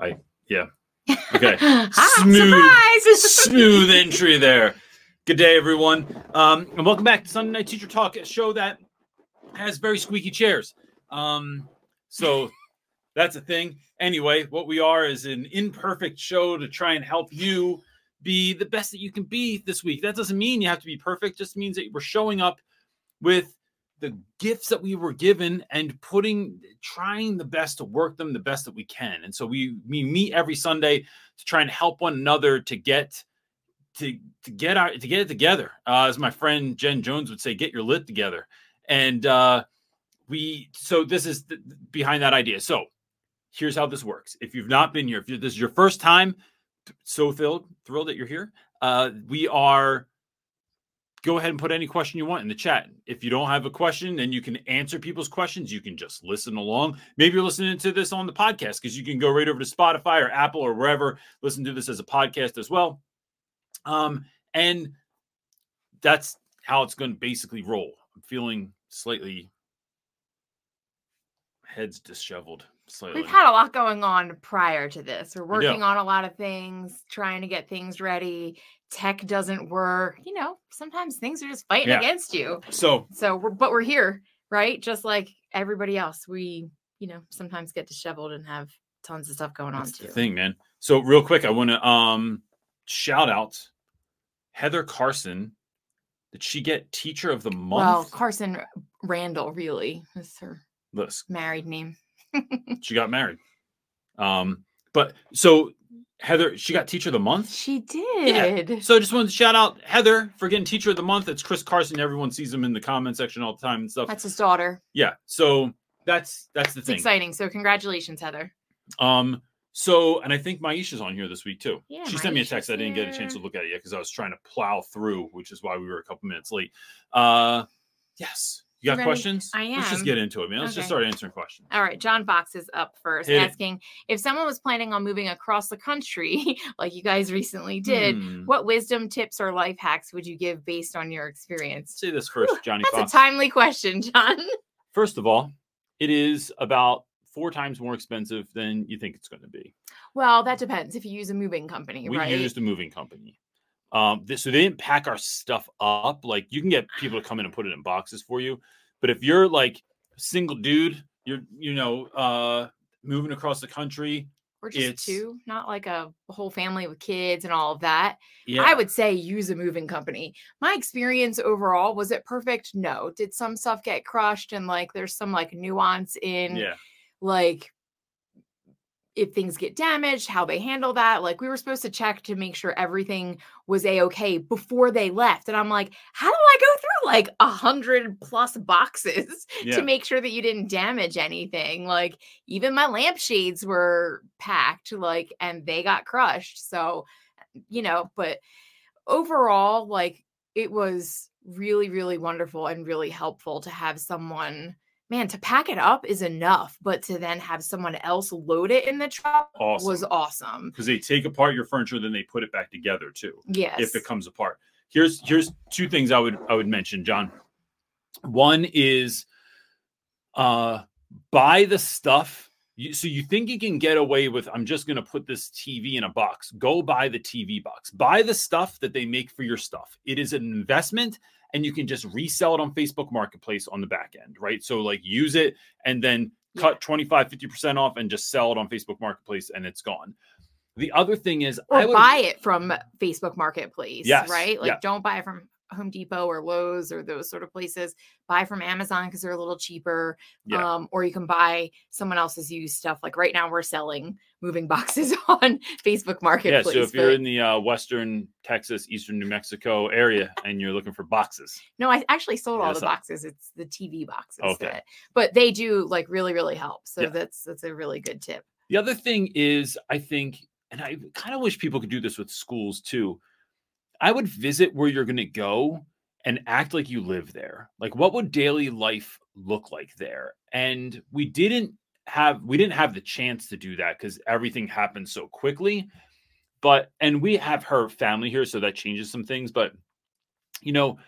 I yeah. Okay. ah, Smooth. Smooth entry there. Good day, everyone, um, and welcome back to Sunday Night Teacher Talk, a show that has very squeaky chairs. Um, so that's a thing. Anyway, what we are is an imperfect show to try and help you be the best that you can be this week. That doesn't mean you have to be perfect; just means that we're showing up with the gifts that we were given and putting trying the best to work them the best that we can. And so we we meet every sunday to try and help one another to get to to get our to get it together. Uh, as my friend jen jones would say get your lit together. And uh we so this is the, behind that idea. So here's how this works. If you've not been here if this is your first time so thrilled thrilled that you're here. Uh we are go ahead and put any question you want in the chat. If you don't have a question, then you can answer people's questions. You can just listen along. Maybe you're listening to this on the podcast because you can go right over to Spotify or Apple or wherever, listen to this as a podcast as well. Um, and that's how it's going to basically roll. I'm feeling slightly heads disheveled. Slightly. We've had a lot going on prior to this. We're working on a lot of things, trying to get things ready. Tech doesn't work. You know, sometimes things are just fighting Yeah. against you. so So, we're, but we're here, right? Just like everybody else. We, you know, sometimes get disheveled and have tons of stuff going on That's too. the thing, man. So real quick, I want to um shout out Heather Carson. Did she get Teacher of the Month? Well, Carson Randall really is her Listen, married name. she got married. Um, but so Heather, she got Teacher of the Month. She Yeah. did. So I just wanted to shout out Heather for getting Teacher of the Month. It's Chris Carson. Everyone sees him in the comment section all the time and stuff. That's his daughter. yeah. So that's that's the It's thing. exciting. So, congratulations, Heather. Um, so and I think Maisha's on here this week too. Yeah, she sent me a text. I didn't get a chance to look at it yet because I was trying to plow through, which is why we were a couple minutes late. Uh yes. You got ready? questions? I am. Let's just get into it, man. Let's just start answering questions. All right, John Fox is up first, Hit it. asking if someone was planning on moving across the country, like you guys recently did. Hmm. What wisdom, tips, or life hacks would you give based on your experience? Say this first, Whew, Johnny That's Fox. a timely question, John. First of all, it is about four times more expensive than you think it's going to be. Well, that depends if you use a moving company, We right? used a moving company. Um, th- so they didn't pack our stuff up. Like you can get people to come in and put it in boxes for you. But if you're like single dude, you're you know uh moving across the country. or just it's- two, not like a whole family with kids and all of that. Yeah, I would say use a moving company. My experience overall was it perfect? No. Did some stuff get crushed and like there's some like nuance in yeah. like if things get damaged, how they handle that. Like we were supposed to check to make sure everything was a okay before they left. And I'm like, how do I go through like a hundred plus boxes Yeah. to make sure that you didn't damage anything? Like even my lampshades were packed, like, and they got crushed. So, you know, but overall, like it was really, really wonderful and really helpful to have someone man, to pack it up is enough, but to then have someone else load it in the truck Awesome. was awesome. because they take apart your furniture, then they put it back together too. Yes. if it comes apart. Here's here's two things I would I would mention, John. One is uh buy the stuff. You, so you think you can get away with I'm just going to put this TV in a box. Go buy the TV box. Buy the stuff that they make for your stuff. It is an investment and you can just resell it on Facebook Marketplace on the back end, right? So like use it and then Yeah. cut 25 50% off and just sell it on Facebook Marketplace and it's gone. The other thing is or I would buy it from Facebook Marketplace, Yes, right? Like yeah. don't buy it from Home Depot or Lowe's or those sort of places. Buy from Amazon because they're a little cheaper. Yeah. Um, or you can buy someone else's used stuff. Like right now, we're selling moving boxes on Facebook Marketplace. Yeah, so if you're in the uh, western Texas, eastern New Mexico area, and you're looking for boxes, No, I actually sold all the boxes. It's the TV boxes. Okay. that- but they do like really, really help. So Yeah. that's that's a really good tip. the other thing is, I think, and I kind of wish people could do this with schools too. I would visit where you're going to go and act like you live there. Like, what would daily life look like there? And we didn't have we didn't have the chance to do that because everything happened so quickly. But and we have her family here, so that changes some things. But you know,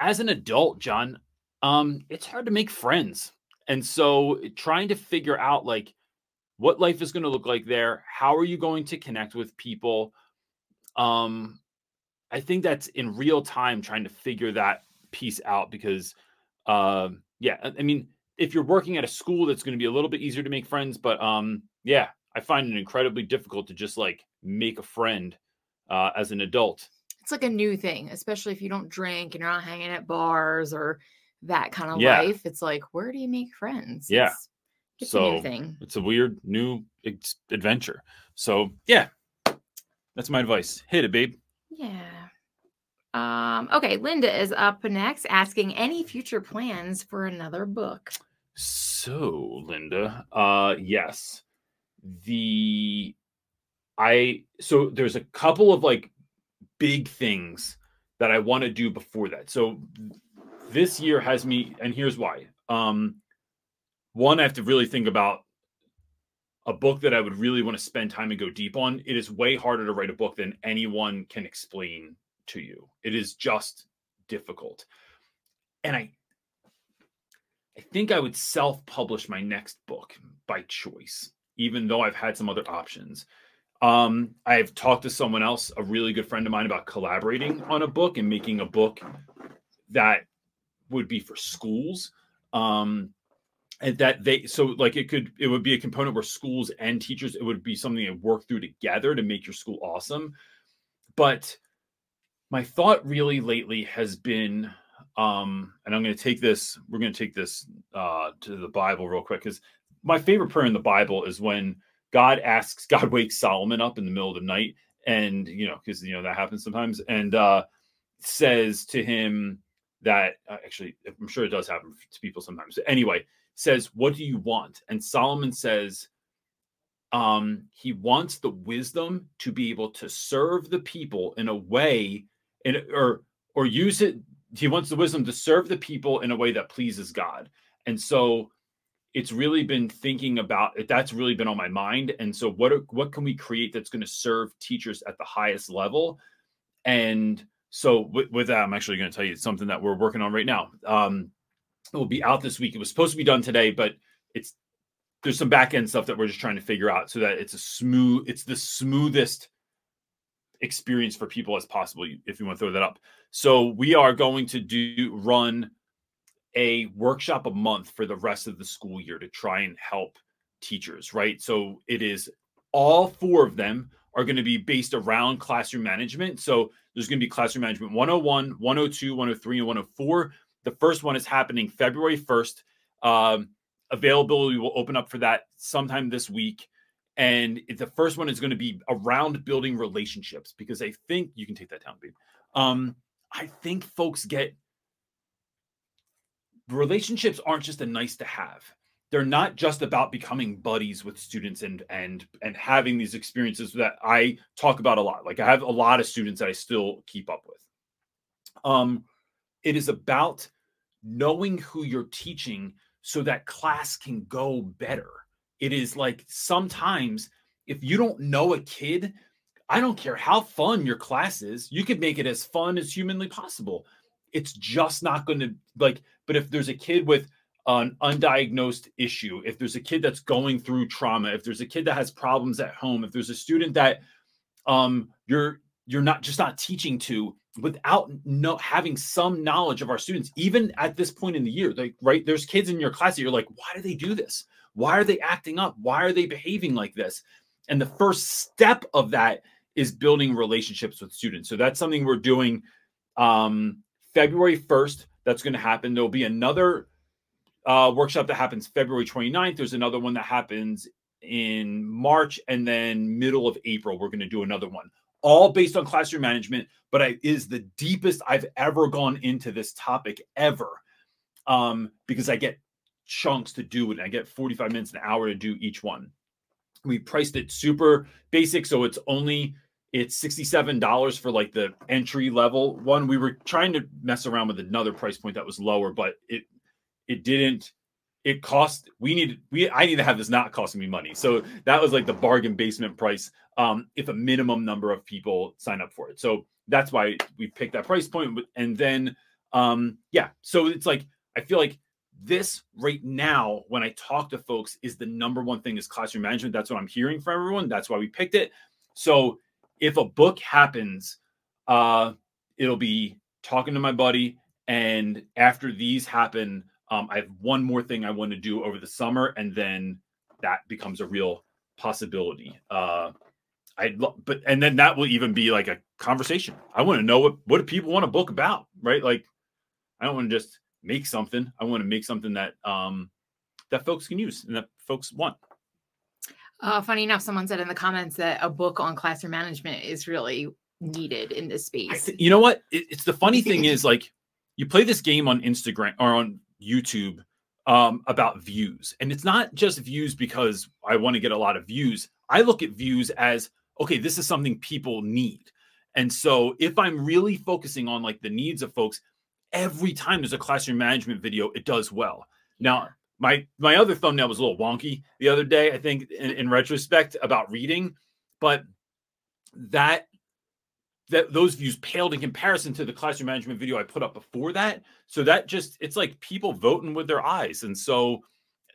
as an adult, John, um, it's hard to make friends. And so trying to figure out like what life is going to look like there. How are you going to connect with people? Um, I think that's in real time trying to figure that piece out because, uh, yeah, I mean, if you're working at a school, that's going to be a little bit easier to make friends. But um, yeah, I find it incredibly difficult to just like make a friend uh, as an adult. It's like a new thing, especially if you don't drink and you're not hanging at bars or that kind of Yeah. life. It's like, where do you make friends? Yeah. It's, it's a new thing. it's a weird new adventure. So yeah, that's my advice. Hit it, babe. Yeah. Um, okay, Linda is up next asking any future plans for another book. So, Linda, uh yes. The I so there's a couple of like big things that I want to do before that. So this year has me and here's why. Um one I have to really think about a book that I would really want to spend time and go deep on. It is way harder to write a book than anyone can explain to you. It is just difficult. And I I think I would self-publish my next book by choice, even though I've had some other options. Um, I've talked to someone else, a really good friend of mine, about collaborating on a book and making a book that would be for schools. Um, and that they so like it could it would be a component where schools and teachers it would be something to work through together to make your school awesome. But my thought really lately has been um and i'm going to take this we're going to take this uh to the bible real quick because my favorite prayer in the bible is when god asks god wakes solomon up in the middle of the night and you know because you know that happens sometimes and uh says to him that uh, actually i'm sure it does happen to people sometimes anyway says what do you want and solomon says um he wants the wisdom to be able to serve the people in a way and or or use it he wants the wisdom to serve the people in a way that pleases God. And so it's really been thinking about. That's really been on my mind. And so what what can we create that's going to serve teachers at the highest level? And so with, with that, I'm actually going to tell you something that we're working on right now. Um, it will be out this week. It was supposed to be done today, but it's there's some back end stuff that we're just trying to figure out so that it's a smooth, it's the smoothest experience for people as possible if you want to throw that up. So we are going to do run a workshop a month for the rest of the school year to try and help teachers, right? So it is all four of them are going to be based around classroom management. So there's going to be classroom management 101, 102, 103, and 104. The first one is happening February 1st. Um, availability will open up for that sometime this week and the first one is going to be around building relationships because I think you can take that down, babe. Um, I think folks get relationships aren't just a nice to have. They're not just about becoming buddies with students and and and having these experiences that I talk about a lot. Like I have a lot of students that I still keep up with. Um, it is about knowing who you're teaching so that class can go better it is like sometimes if you don't know a kid, I don't care how fun your class is, you could make it as fun as humanly possible. It's just not going to like, but if there's a kid with an undiagnosed issue, if there's a kid that's going through trauma, if there's a kid that has problems at home, if there's a student that um you're you're not just not teaching to without no having some knowledge of our students, even at this point in the year, like right, there's kids in your class that you're like, why do they do this? Why are they acting up? Why are they behaving like this? And the first step of that is building relationships with students. So that's something we're doing um, February 1st. That's going to happen. There'll be another uh, workshop that happens February 29th. There's another one that happens in March. And then middle of April, we're going to do another one, all based on classroom management. But I, is the deepest I've ever gone into this topic ever um, because I get chunks to do it. I get 45 minutes, an hour to do each one. We priced it super basic, so it's only it's $67 for like the entry level one. We were trying to mess around with another price point that was lower, but it it didn't it cost we need we I need to have this not costing me money. So that was like the bargain basement price um if a minimum number of people sign up for it. So that's why we picked that price point and then um yeah, so it's like I feel like this right now, when I talk to folks, is the number one thing is classroom management. That's what I'm hearing from everyone. That's why we picked it. So if a book happens, uh, it'll be talking to my buddy. And after these happen, um, I have one more thing I want to do over the summer, and then that becomes a real possibility. Uh, I but and then that will even be like a conversation. I want to know what what do people want a book about, right? Like, I don't want to just make something. I want to make something that um that folks can use and that folks want. Uh, funny enough, someone said in the comments that a book on classroom management is really needed in this space. Th- you know what? It, it's the funny thing is like you play this game on Instagram or on YouTube um, about views, and it's not just views because I want to get a lot of views. I look at views as okay, this is something people need. And so if I'm really focusing on like the needs of folks, every time there's a classroom management video, it does well. Now, my my other thumbnail was a little wonky the other day, I think, in, in retrospect about reading, but that that those views paled in comparison to the classroom management video I put up before that. So that just it's like people voting with their eyes. And so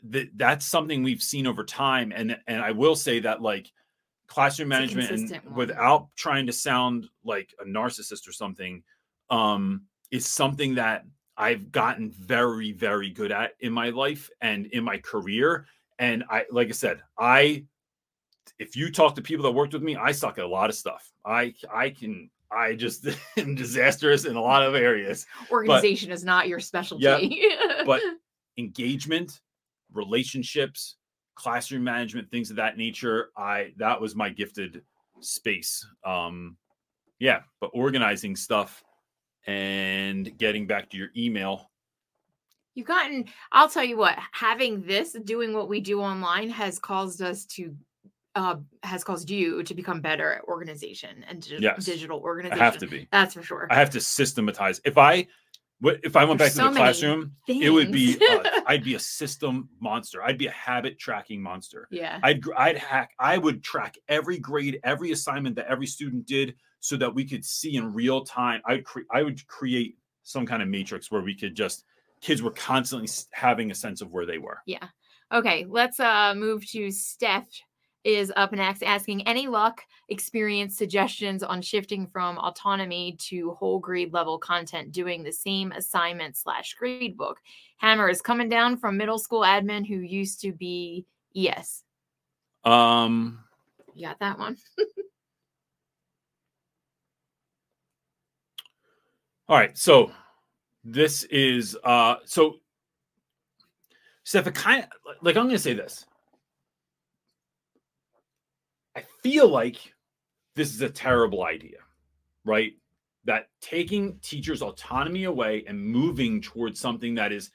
that that's something we've seen over time. And and I will say that like classroom management and without trying to sound like a narcissist or something um is something that I've gotten very very good at in my life and in my career and I like I said I if you talk to people that worked with me I suck at a lot of stuff I I can I just am disastrous in a lot of areas organization but, is not your specialty yeah, but engagement relationships classroom management, things of that nature. I that was my gifted space. Um, yeah, but organizing stuff and getting back to your email. You've gotten, I'll tell you what, having this, doing what we do online has caused us to uh, has caused you to become better at organization and yes. digital organization. I have to be. That's for sure. I have to systematize. If I if I went There's back to the classroom, it would be uh, I'd be a system monster. I'd be a habit tracking monster. Yeah. I'd I'd hack. I would track every grade, every assignment that every student did, so that we could see in real time. I'd cre- I would create some kind of matrix where we could just kids were constantly having a sense of where they were. Yeah. Okay. Let's uh move to Steph is up next asking any luck experience suggestions on shifting from autonomy to whole grade level content doing the same assignment slash grade book? Hammer is coming down from middle school admin who used to be es um you got that one? All right so this is uh so Steph, kind of like I'm gonna say this. I feel like this is a terrible idea, right? That taking teachers' autonomy away and moving towards something that is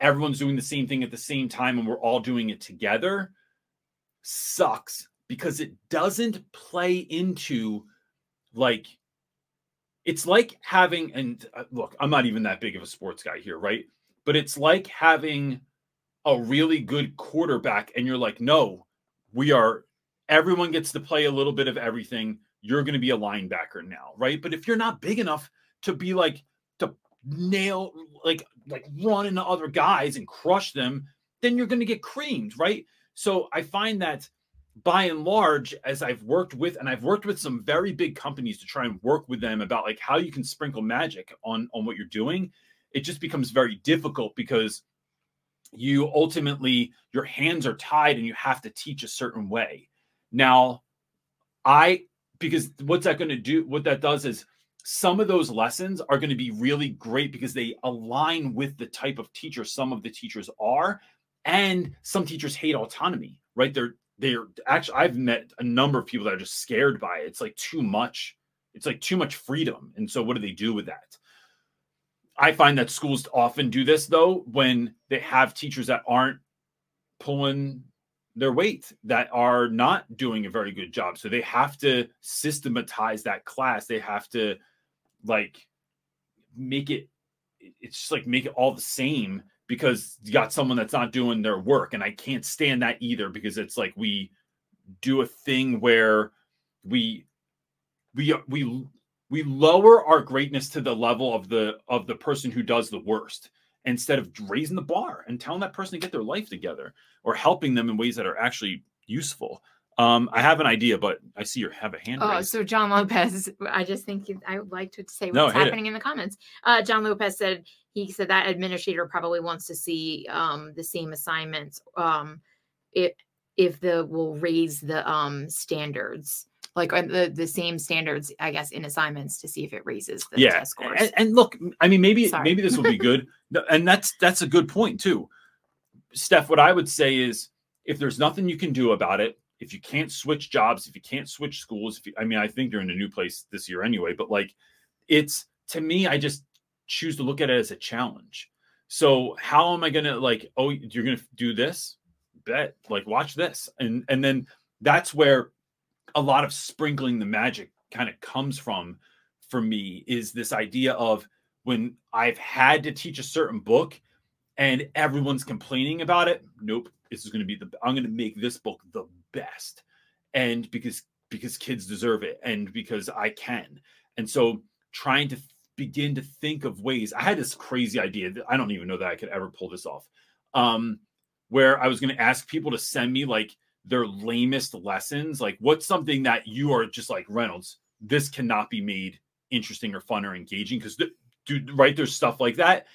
everyone's doing the same thing at the same time and we're all doing it together sucks because it doesn't play into like it's like having and uh, look i'm not even that big of a sports guy here right but it's like having a really good quarterback and you're like no we are everyone gets to play a little bit of everything. You're going to be a linebacker now, right? But if you're not big enough to be like to nail like like run into other guys and crush them, then you're going to get creamed, right? So I find that by and large, as I've worked with, and I've worked with some very big companies to try and work with them about like how you can sprinkle magic on on what you're doing, it just becomes very difficult because you ultimately your hands are tied and you have to teach a certain way now, I because what's that going to do? What that does is some of those lessons are going to be really great because they align with the type of teacher some of the teachers are, and some teachers hate autonomy, right? They're they're actually I've met a number of people that are just scared by it. It's like too much. It's like too much freedom. And so what do they do with that? I find that schools often do this though when they have teachers that aren't pulling their weight that are not doing a very good job. So they have to systematize that class. They have to like make it it's just like make it all the same because you got someone that's not doing their work and I can't stand that either because it's like we do a thing where we we we we lower our greatness to the level of the of the person who does the worst instead of raising the bar and telling that person to get their life together or helping them in ways that are actually useful. Um, I have an idea, but I see you have a hand. Oh, raised. so John Lopez, I just think he- I would like to say No, what's it. happening in the comments. Uh, John Lopez said he said that administrator probably wants to see um, the same assignments. Um, it if the will raise the um, standards, like uh, the the same standards, I guess, in assignments to see if it raises the yeah test scores. and, and look i mean maybe Sorry. maybe this will be good. And that's that's a good point too. Steph what i would say is if there's nothing you can do about it if you can't switch jobs if you can't switch schools if you, i mean i think you're in a new place this year anyway but like it's to me i just choose to look at it as a challenge. So how am i gonna like oh you're gonna do this? Bet like watch this. And and then that's where a lot of sprinkling the magic kind of comes from for me is this idea of when I've had to teach a certain book and everyone's complaining about it. Nope, this is going to be the I'm going to make this book the best. And because because kids deserve it and because I can. And so trying to begin to think of ways. I had this crazy idea that I don't even know that I could ever pull this off. Um where I was going to ask people to send me like their lamest lessons, like what's something that you are just like Reynolds, this cannot be made interesting or fun or engaging because dude right there's stuff like that.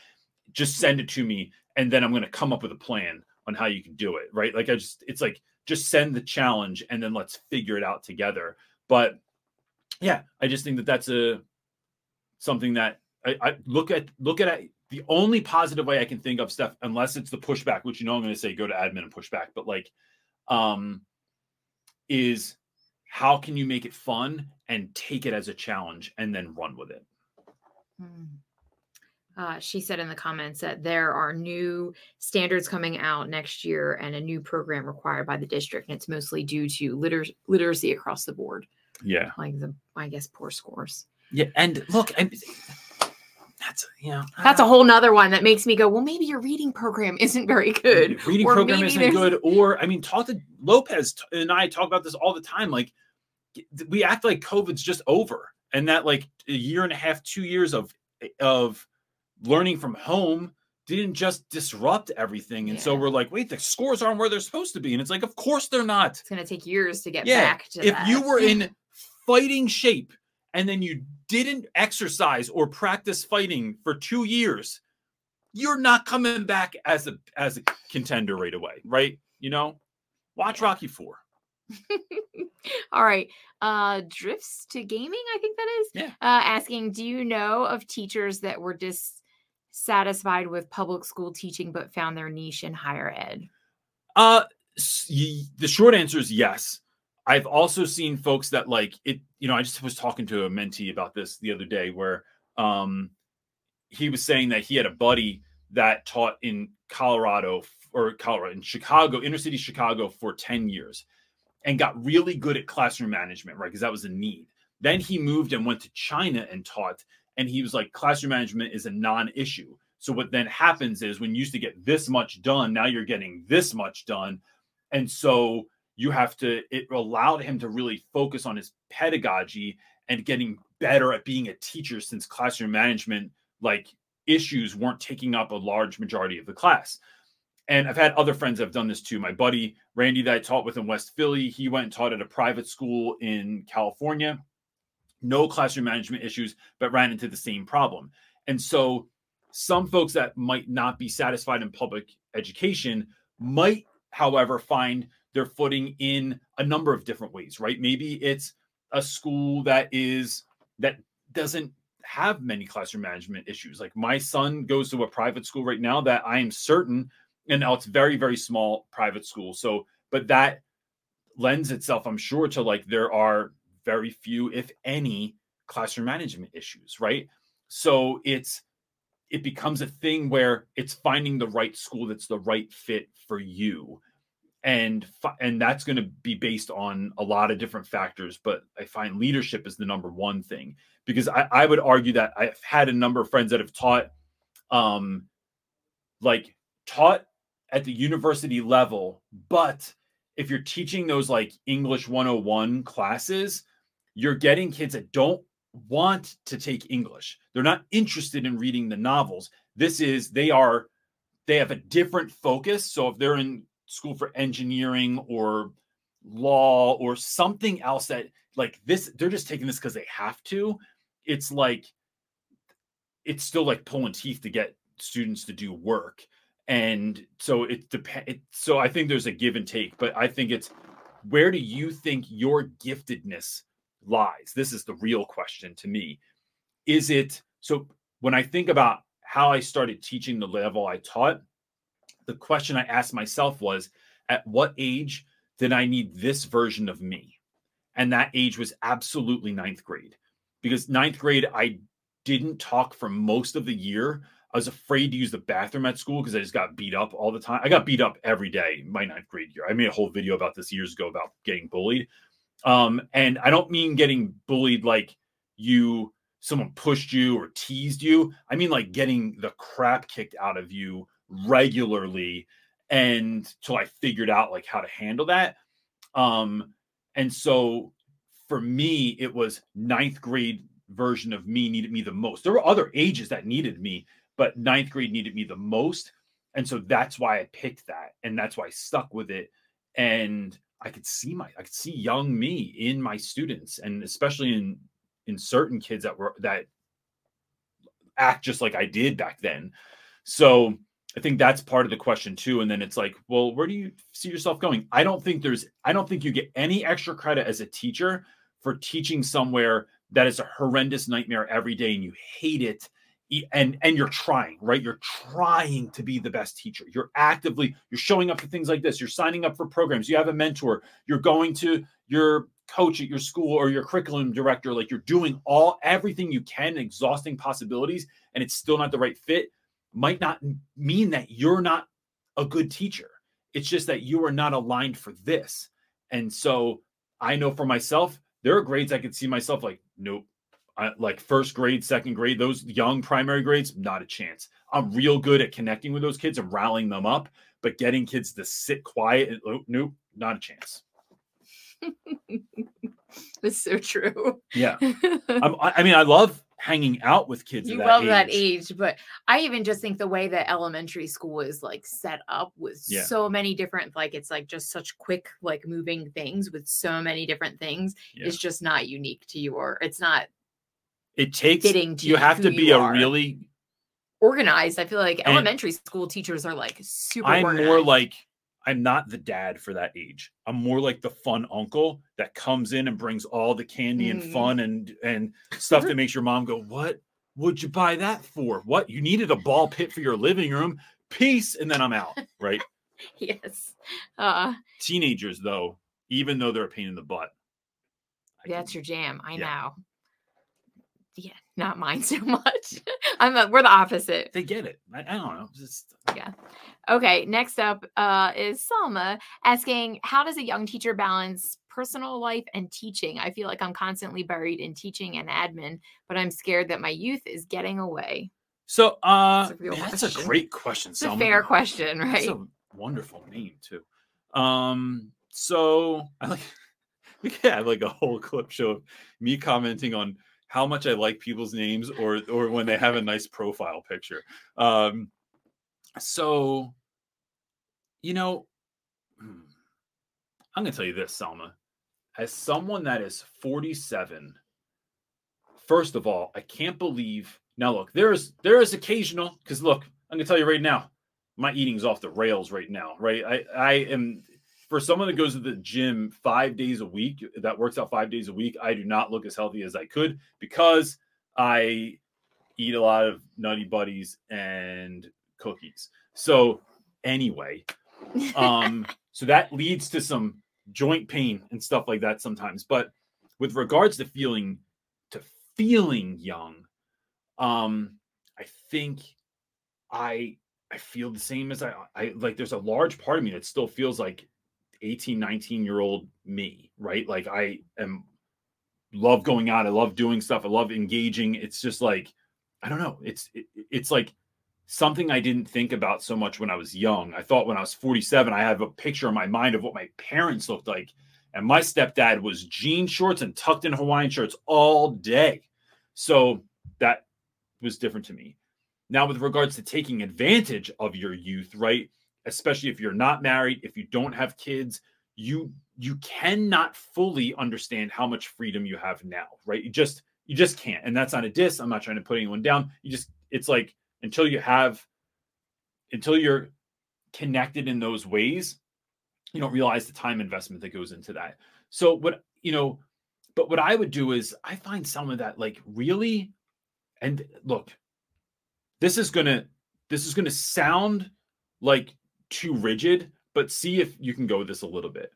Just send it to me and then i'm going to come up with a plan on how you can do it right? Like i just it's like just send the challenge and then let's figure it out together. But yeah i just think that that's a something that i, I look at look at the only positive way i can think of stuff unless it's the pushback which you know i'm going to say go to admin and pushback but like um is how can you make it fun and take it as a challenge and then run with it Hmm. Uh, she said in the comments that there are new standards coming out next year and a new program required by the district, and it's mostly due to liter- literacy across the board, yeah like the I guess poor scores. yeah and look and that's you know That's a whole nother one that makes me go, well, maybe your reading program isn't very good. reading or program isn't there's- good or i mean talk to lopez and i talk about this all the time like we act like covid's just over and that like a year and a half two years of eh, of learning from home didn't just disrupt everything and so we're like wait the scores aren't where they're supposed to be and it's like of course they're not It's going to take years to get Yeah, back to if that. you were in fighting shape and then you didn't exercise or practice fighting for two years you're not coming back as a as a contender right away right you know watch rocky four All right. Uh drifts to gaming, I think that is. Yeah. Uh asking, do you know of teachers that were dissatisfied with public school teaching but found their niche in higher ed? Uh, the short answer is yes. I've also seen folks that like it. You know, I just was talking to a mentee about this the other day, where um, he was saying that he had a buddy that taught in Colorado or Colorado in Chicago, inner city Chicago, for ten years, and got really good at classroom management, right? Because that was a need. Then he moved and went to China and taught, and he was like, classroom management is a non-issue. So what then happens is when you used to get this much done, now you're getting this much done. And so you have to, it allowed him to really focus on his pedagogy and getting better at being a teacher since classroom management like issues weren't taking up a large majority of the class. And I've had other friends that have done this too. My buddy Randy that I taught with in West Philly, he went and taught at a private school in California. No classroom management issues, but ran into the same problem. And so some folks that might not be satisfied in public education might, however, find their footing in a number of different ways, right? Maybe it's a school that is that doesn't have many classroom management issues. Like my son goes to a private school right now that I am certain, and now it's very, very small private school. So, but that lends itself, I'm sure, to like there are very few, if any, classroom management issues, right? So it's it becomes a thing where it's finding the right school that's the right fit for you and and that's going to be based on a lot of different factors but i find leadership is the number one thing because i, I would argue that i've had a number of friends that have taught um like taught at the university level but if you're teaching those like english 101 classes you're getting kids that don't want to take English. They're not interested in reading the novels. This is they are they have a different focus. So if they're in school for engineering or law or something else that like this they're just taking this because they have to. It's like it's still like pulling teeth to get students to do work. And so it depends so i think there's a give and take but i think it's where do you think your giftedness lies? This is the real question to me. Is it so when i think about how i started teaching the level i taught the question i asked myself was at what age did i need this version of me and that age was absolutely ninth grade because ninth grade i didn't talk for most of the year I was afraid to use the bathroom at school because I just got beat up all the time. I got beat up every day my ninth grade year. I made a whole video about this years ago about getting bullied. Um, and I don't mean getting bullied like you someone pushed you or teased you. I mean like getting the crap kicked out of you regularly and till I figured out like how to handle that. Um, and so for me, it was ninth grade version of me needed me the most. There were other ages that needed me, but ninth grade needed me the most. And so that's why I picked that. And that's why I stuck with it. And I could see my I could see young me in my students and especially in in certain kids that were that act just like I did back then. So I think that's part of the question too. And then it's like, well, where do you see yourself going? I don't think there's I don't think you get any extra credit as a teacher for teaching somewhere that is a horrendous nightmare every day and you hate it and and you're trying right? You're trying to be the best teacher. You're actively you're showing up for things like this. You're signing up for programs. You have a mentor. You're going to your coach at your school or your curriculum director. Like you're doing all everything you can exhausting possibilities and it's still not the right fit might not mean that you're not a good teacher it's just that you are not aligned for this and so i know for myself there are grades i could see myself like nope I, like first grade, second grade, those young primary grades, not a chance. I'm real good at connecting with those kids and rallying them up, but getting kids to sit quiet, oh, nope, not a chance. That's so true. Yeah, i mean, I love hanging out with kids. You that love age. that age, but I even just think the way that elementary school is like set up with Yeah. so many different, like it's like just such quick, like moving things with so many different things. Yeah. It's just not unique to your. It's not It takes fitting to you have to be you a are. really. organized. I feel like And- elementary school teachers are like super. I'm organized. more like I'm not the dad for that age. I'm more like the fun uncle that comes in and brings all the candy and Mhm. fun and and stuff that makes your mom go, "What would you buy that for? What you needed a ball pit for your living room? Peace." And then I'm out. Right. yes. Uh, Teenagers, though, even though they're a pain in the butt, I that's can- your jam. I yeah. know. Yeah, not mine so much. I'm a, we're the opposite. they get it. I, I don't know. Just Okay, next up uh, is Salma asking, "How does a young teacher balance personal life and teaching? I feel like I'm constantly buried in teaching and admin, but I'm scared that my youth is getting away." so. Uh, It's a man, that's a great question. It's a Selma. fair question, That's right? a wonderful name too. Um, so I like we could have like a whole clip show of me commenting on how much I like people's names or or when they have a nice profile picture. Um, so you know, hmm, I'm gonna tell you this, Selma. As someone that is 47, first of all, I can't believe now look, there's there is occasional because look, I'm gonna tell you right now, my eating's off the rails right now, right? I I am for someone that goes to the gym five days a week, that works out five days a week, I do not look as healthy as I could because I eat a lot of nutty buddies and cookies. So anyway, um, so that leads to some joint pain and stuff like that sometimes. But with regards to feeling to feeling young, um, I think I I feel the same as I I like there's a large part of me that still feels like 18, 19 year old me, right? Like I am love going out, I love doing stuff, I love engaging. It's just like I don't know. It's it, it's like something I didn't think about so much when I was young. I thought when I was 47, I have a picture in my mind of what my parents looked like. And my stepdad was jean shorts and tucked in Hawaiian shirts all day. So that was different to me. Now, with regards to taking advantage of your youth, right? Especially if you're not married, if you don't have kids, you you cannot fully understand how much freedom you have now, right? You just you just can't. And that's not a diss. I'm not trying to put anyone down. You just it's like until you have until you're connected in those ways, you don't realize the time investment that goes into that. So what you know, but what I would do is I find some of that like really and look, this is gonna this is gonna sound like too rigid, but see if you can go with this a little bit.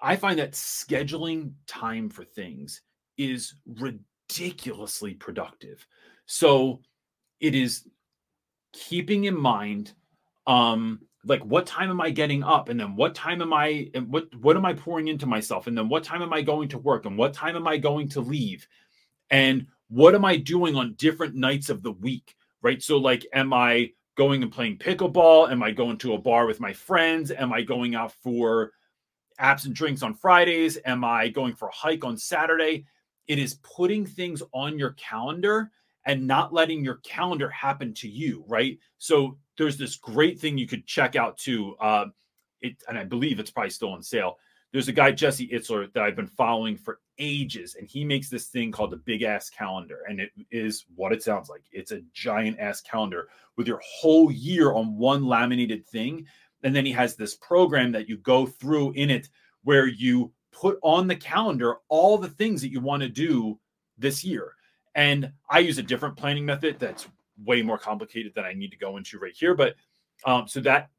I find that scheduling time for things is ridiculously productive. So it is keeping in mind um like what time am i getting up? And then what time am i what what am i pouring into myself? And then what time am i going to work? And what time am i going to leave? And what am i doing on different nights of the week right? So like am i going and playing pickleball? Am i going to a bar with my friends? Am i going out for apps and drinks on fridays? Am i going for a hike on saturday? It is putting things on your calendar and not letting your calendar happen to you right so there's this great thing you could check out too. Uh, it, and I believe it's probably still on sale. There's a guy Jesse Itzler that I've been following for ages, and he makes this thing called the Big Ass Calendar, and it is what it sounds like. It's a giant ass calendar with your whole year on one laminated thing, and then he has this program that you go through in it where you put on the calendar all the things that you want to do this year. And I use a different planning method that's way more complicated than I need to go into right here. But um, so that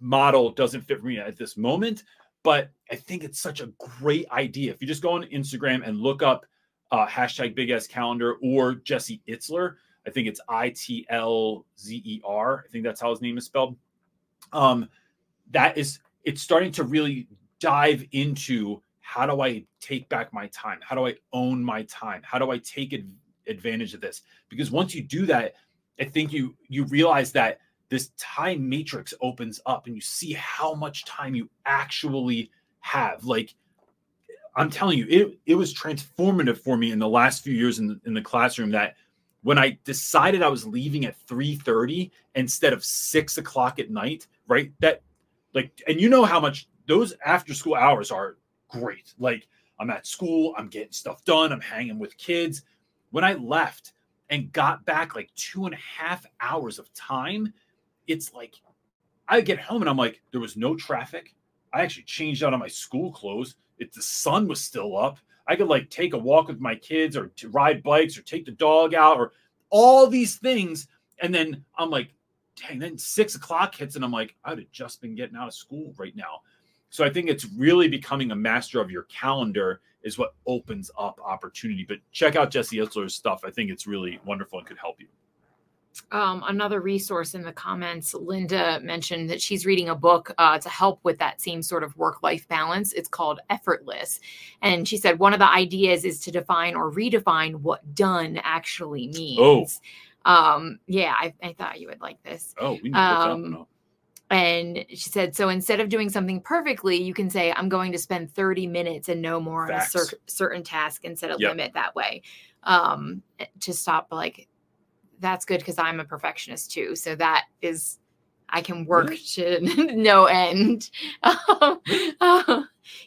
model doesn't fit for me at this moment. But I think it's such a great idea. If you just go on Instagram and look up uh, hashtag Big Ass Calendar or Jesse Itzler, I think it's I T L Z E R. I think that's how his name is spelled. Um, that is, it's starting to really dive into how do I take back my time? How do I own my time? How do I take advantage of this? Because once you do that, I think you you realize that this time matrix opens up and you see how much time you actually have. Like I'm telling you, it it was transformative for me in the last few years in the, in the classroom that when I decided I was leaving at 3:30 instead of six o'clock at night, right? That like, and you know how much those after school hours are great. Like I'm at school, I'm getting stuff done, I'm hanging with kids. When I left, and got back like two and a half hours of time, it's like I get home and I'm like, there was no traffic. I actually changed out of my school clothes. If the sun was still up, I could like take a walk with my kids or to ride bikes or take the dog out or all these things. And then I'm like, dang, then six o'clock hits and I'm like, I would have just been getting out of school right now. So I think it's really becoming a master of your calendar is what opens up opportunity. But check out Jesse Itzler's stuff. I think it's really wonderful and could help you. Um, another resource in the comments, Linda mentioned that she's reading a book uh, to help with that same sort of work life balance. It's called Effortless. And she said one of the ideas is to define or redefine what done actually means. Oh. Um, yeah, I, I thought you would like this. Oh, we need to um, and she said, so instead of doing something perfectly, you can say, I'm going to spend 30 minutes and no more Facts. on a cer- certain task and set a yep. limit that way. Um, eh, to stop, like, that's good because I'm a perfectionist too. So that is, I can work really? to no end. uh,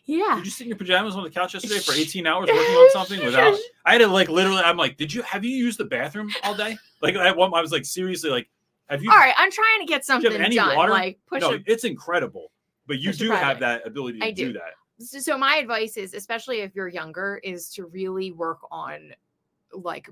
yeah. Did you sit in your pajamas on the couch yesterday for 18 hours working on something without? I had to like literally. I'm like, did you have you used the bathroom all day? Like I, I was like seriously like have you? All right, I'm trying to get something any done. Water? Like push. No, a, it's incredible, but you do have that ability to do. do that. So, so my advice is, especially if you're younger, is to really work on like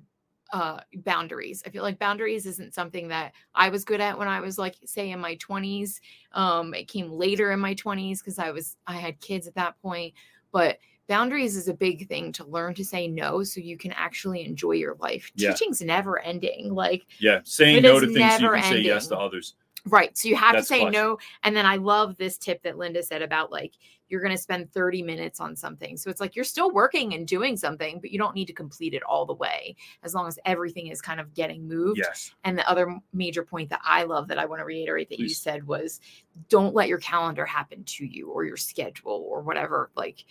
uh boundaries. I feel like boundaries isn't something that I was good at when I was like say in my 20s. Um it came later in my 20s cuz I was I had kids at that point, but boundaries is a big thing to learn to say no so you can actually enjoy your life. Yeah. Teaching's never ending. Like yeah, saying no to things so you can ending. say yes to others. Right. So you have That's to say no. And then I love this tip that Linda said about like you're going to spend 30 minutes on something. So it's like you're still working and doing something, but you don't need to complete it all the way as long as everything is kind of getting moved. Yes. And the other major point that I love that I want to reiterate that Please. you said was don't let your calendar happen to you or your schedule or whatever. Like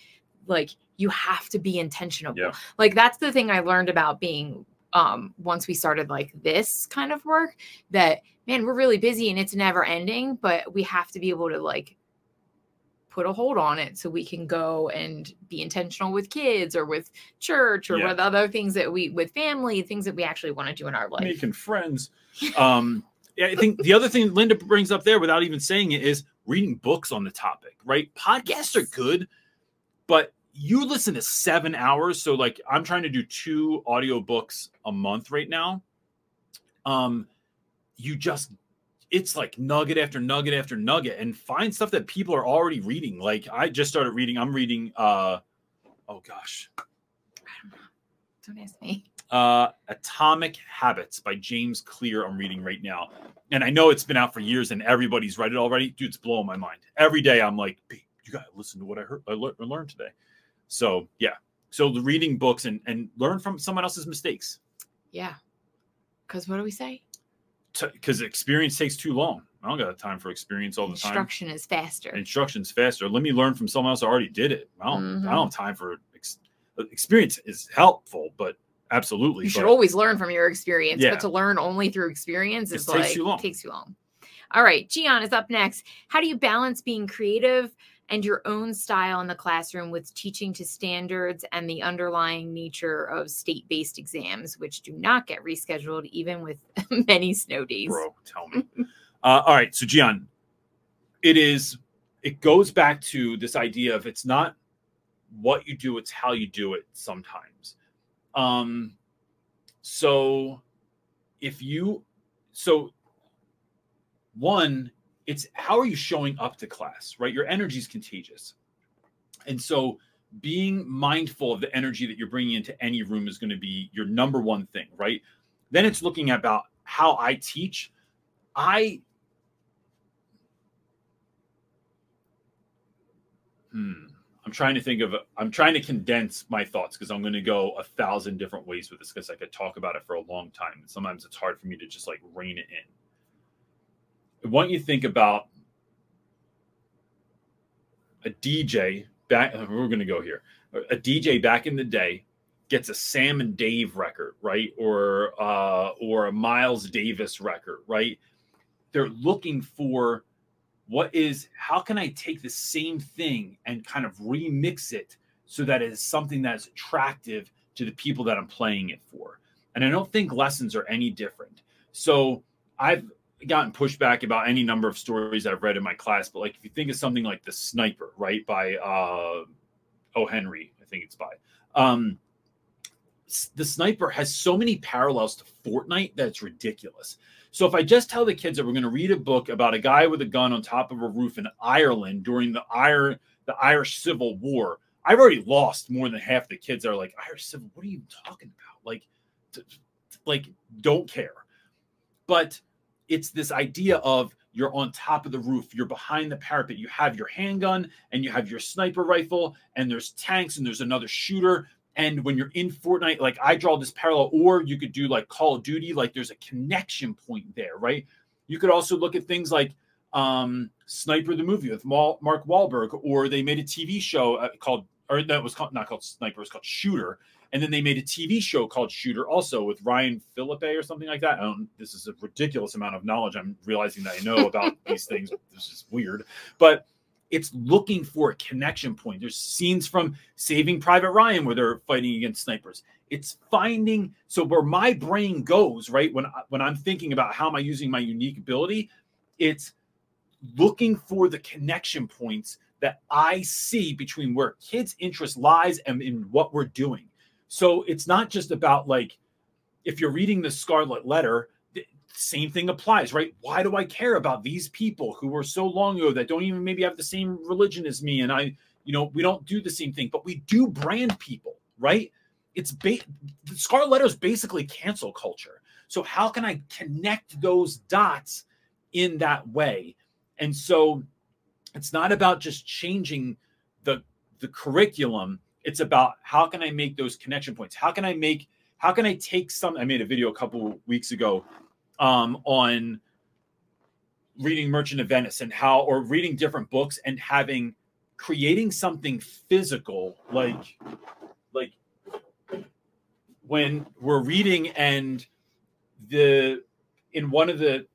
like you have to be intentional. Yeah. Like that's the thing I learned about being um once we started like this kind of work that man we're really busy and it's never ending but we have to be able to like put a hold on it so we can go and be intentional with kids or with church or Yeah. with other things that we with family things that we actually want to do in our life making friends. Um, yeah, I think the other thing Linda brings up there, without even saying it, is reading books on the topic. Right? Podcasts are good, but you listen to seven hours. So, like, I'm trying to do two audio books a month right now. Um, you just it's like nugget after nugget after nugget, and find stuff that people are already reading. Like, I just started reading. I'm reading. uh Oh gosh, don't ask me uh atomic habits by james clear i'm reading right now and i know it's been out for years and everybody's read it already dude it's blowing my mind every day i'm like you gotta listen to what i heard i, I learned today so yeah. So the reading books and and learn from someone else's mistakes. Yeah. Because what do we say? Because experience takes too long. I don't got time for experience all the time. Instruction is faster. Instructions faster. Let me learn from someone else who already did it. I don't i Mhm. don't have time for ex- experience is helpful but absolutely you should but- always learn from your experience Yeah. but to learn only through experience It is takes like too long. takes too long. All right gian is up next. How do you balance being creative and your own style in the classroom with teaching to standards and the underlying nature of state-based exams which do not get rescheduled even with many snow days. Bro tell me. Uh, all right so gian it is it goes back to this idea of it's not what you do it's how you do it sometimes. Um so if you so one it's how are you showing up to class right? Your energy is contagious. And so being mindful of the energy that you're bringing into any room is going to be your number one thing right? Then it's looking about how i teach. I hmm i'm trying to think of i'm trying to condense my thoughts because i'm going to go a thousand different ways with this because i could talk about it for a long time and sometimes it's hard for me to just like rein it in I want you to think about a DJ back. We're going to go here. A DJ back in the day gets a Sam and Dave record, right, or uh, or a Miles Davis record, right? They're looking for what is how can I take the same thing and kind of remix it so that it is something that is attractive to the people that I'm playing it for. And I don't think lessons are any different. So I've gotten pushback about any number of stories I've read in my class, but like if you think of something like The Sniper, right, by uh O. Henry, I think it's by. Um the sniper has so many parallels to Fortnite that it's ridiculous. So if I just tell the kids that we're going to read a book about a guy with a gun on top of a roof in Ireland during the Ir- the Irish Civil War, I've already lost more than half the kids that are like Irish Civil. What are you talking about? Like, t- like don't care. But it's this idea of you're on top of the roof, you're behind the parapet, you have your handgun and you have your sniper rifle, and there's tanks and there's another shooter. And when you're in Fortnite, like I draw this parallel, or you could do like Call of Duty, like there's a connection point there, right? You could also look at things like um, Sniper the movie with Mark Wahlberg, or they made a TV show uh, called, or that was called, not called Sniper, it was called Shooter. And then they made a TV show called Shooter also with Ryan Phillippe or something like that. I don't, this is a ridiculous amount of knowledge I'm realizing that I know about these things. This is weird. But it's looking for a connection point. There's scenes from Saving Private Ryan where they're fighting against snipers. It's finding so where my brain goes, right? When I, when I'm thinking about how am I using my unique ability, it's looking for the connection points that I see between where kids' interest lies and in what we're doing. So it's not just about like if you're reading the Scarlet Letter, the same thing applies, right? Why do I care about these people who were so long ago that don't even maybe have the same religion as me? And I, you know, we don't do the same thing, but we do brand people, right? It's ba- the Scarlet Letter is basically cancel culture. So how can I connect those dots in that way? And so it's not about just changing the the curriculum it's about how can i make those connection points? How can i make how can i take some i made a video a couple weeks ago um, on reading merchant of venice and how or reading different books and having creating something physical like like when we're reading and the in one of the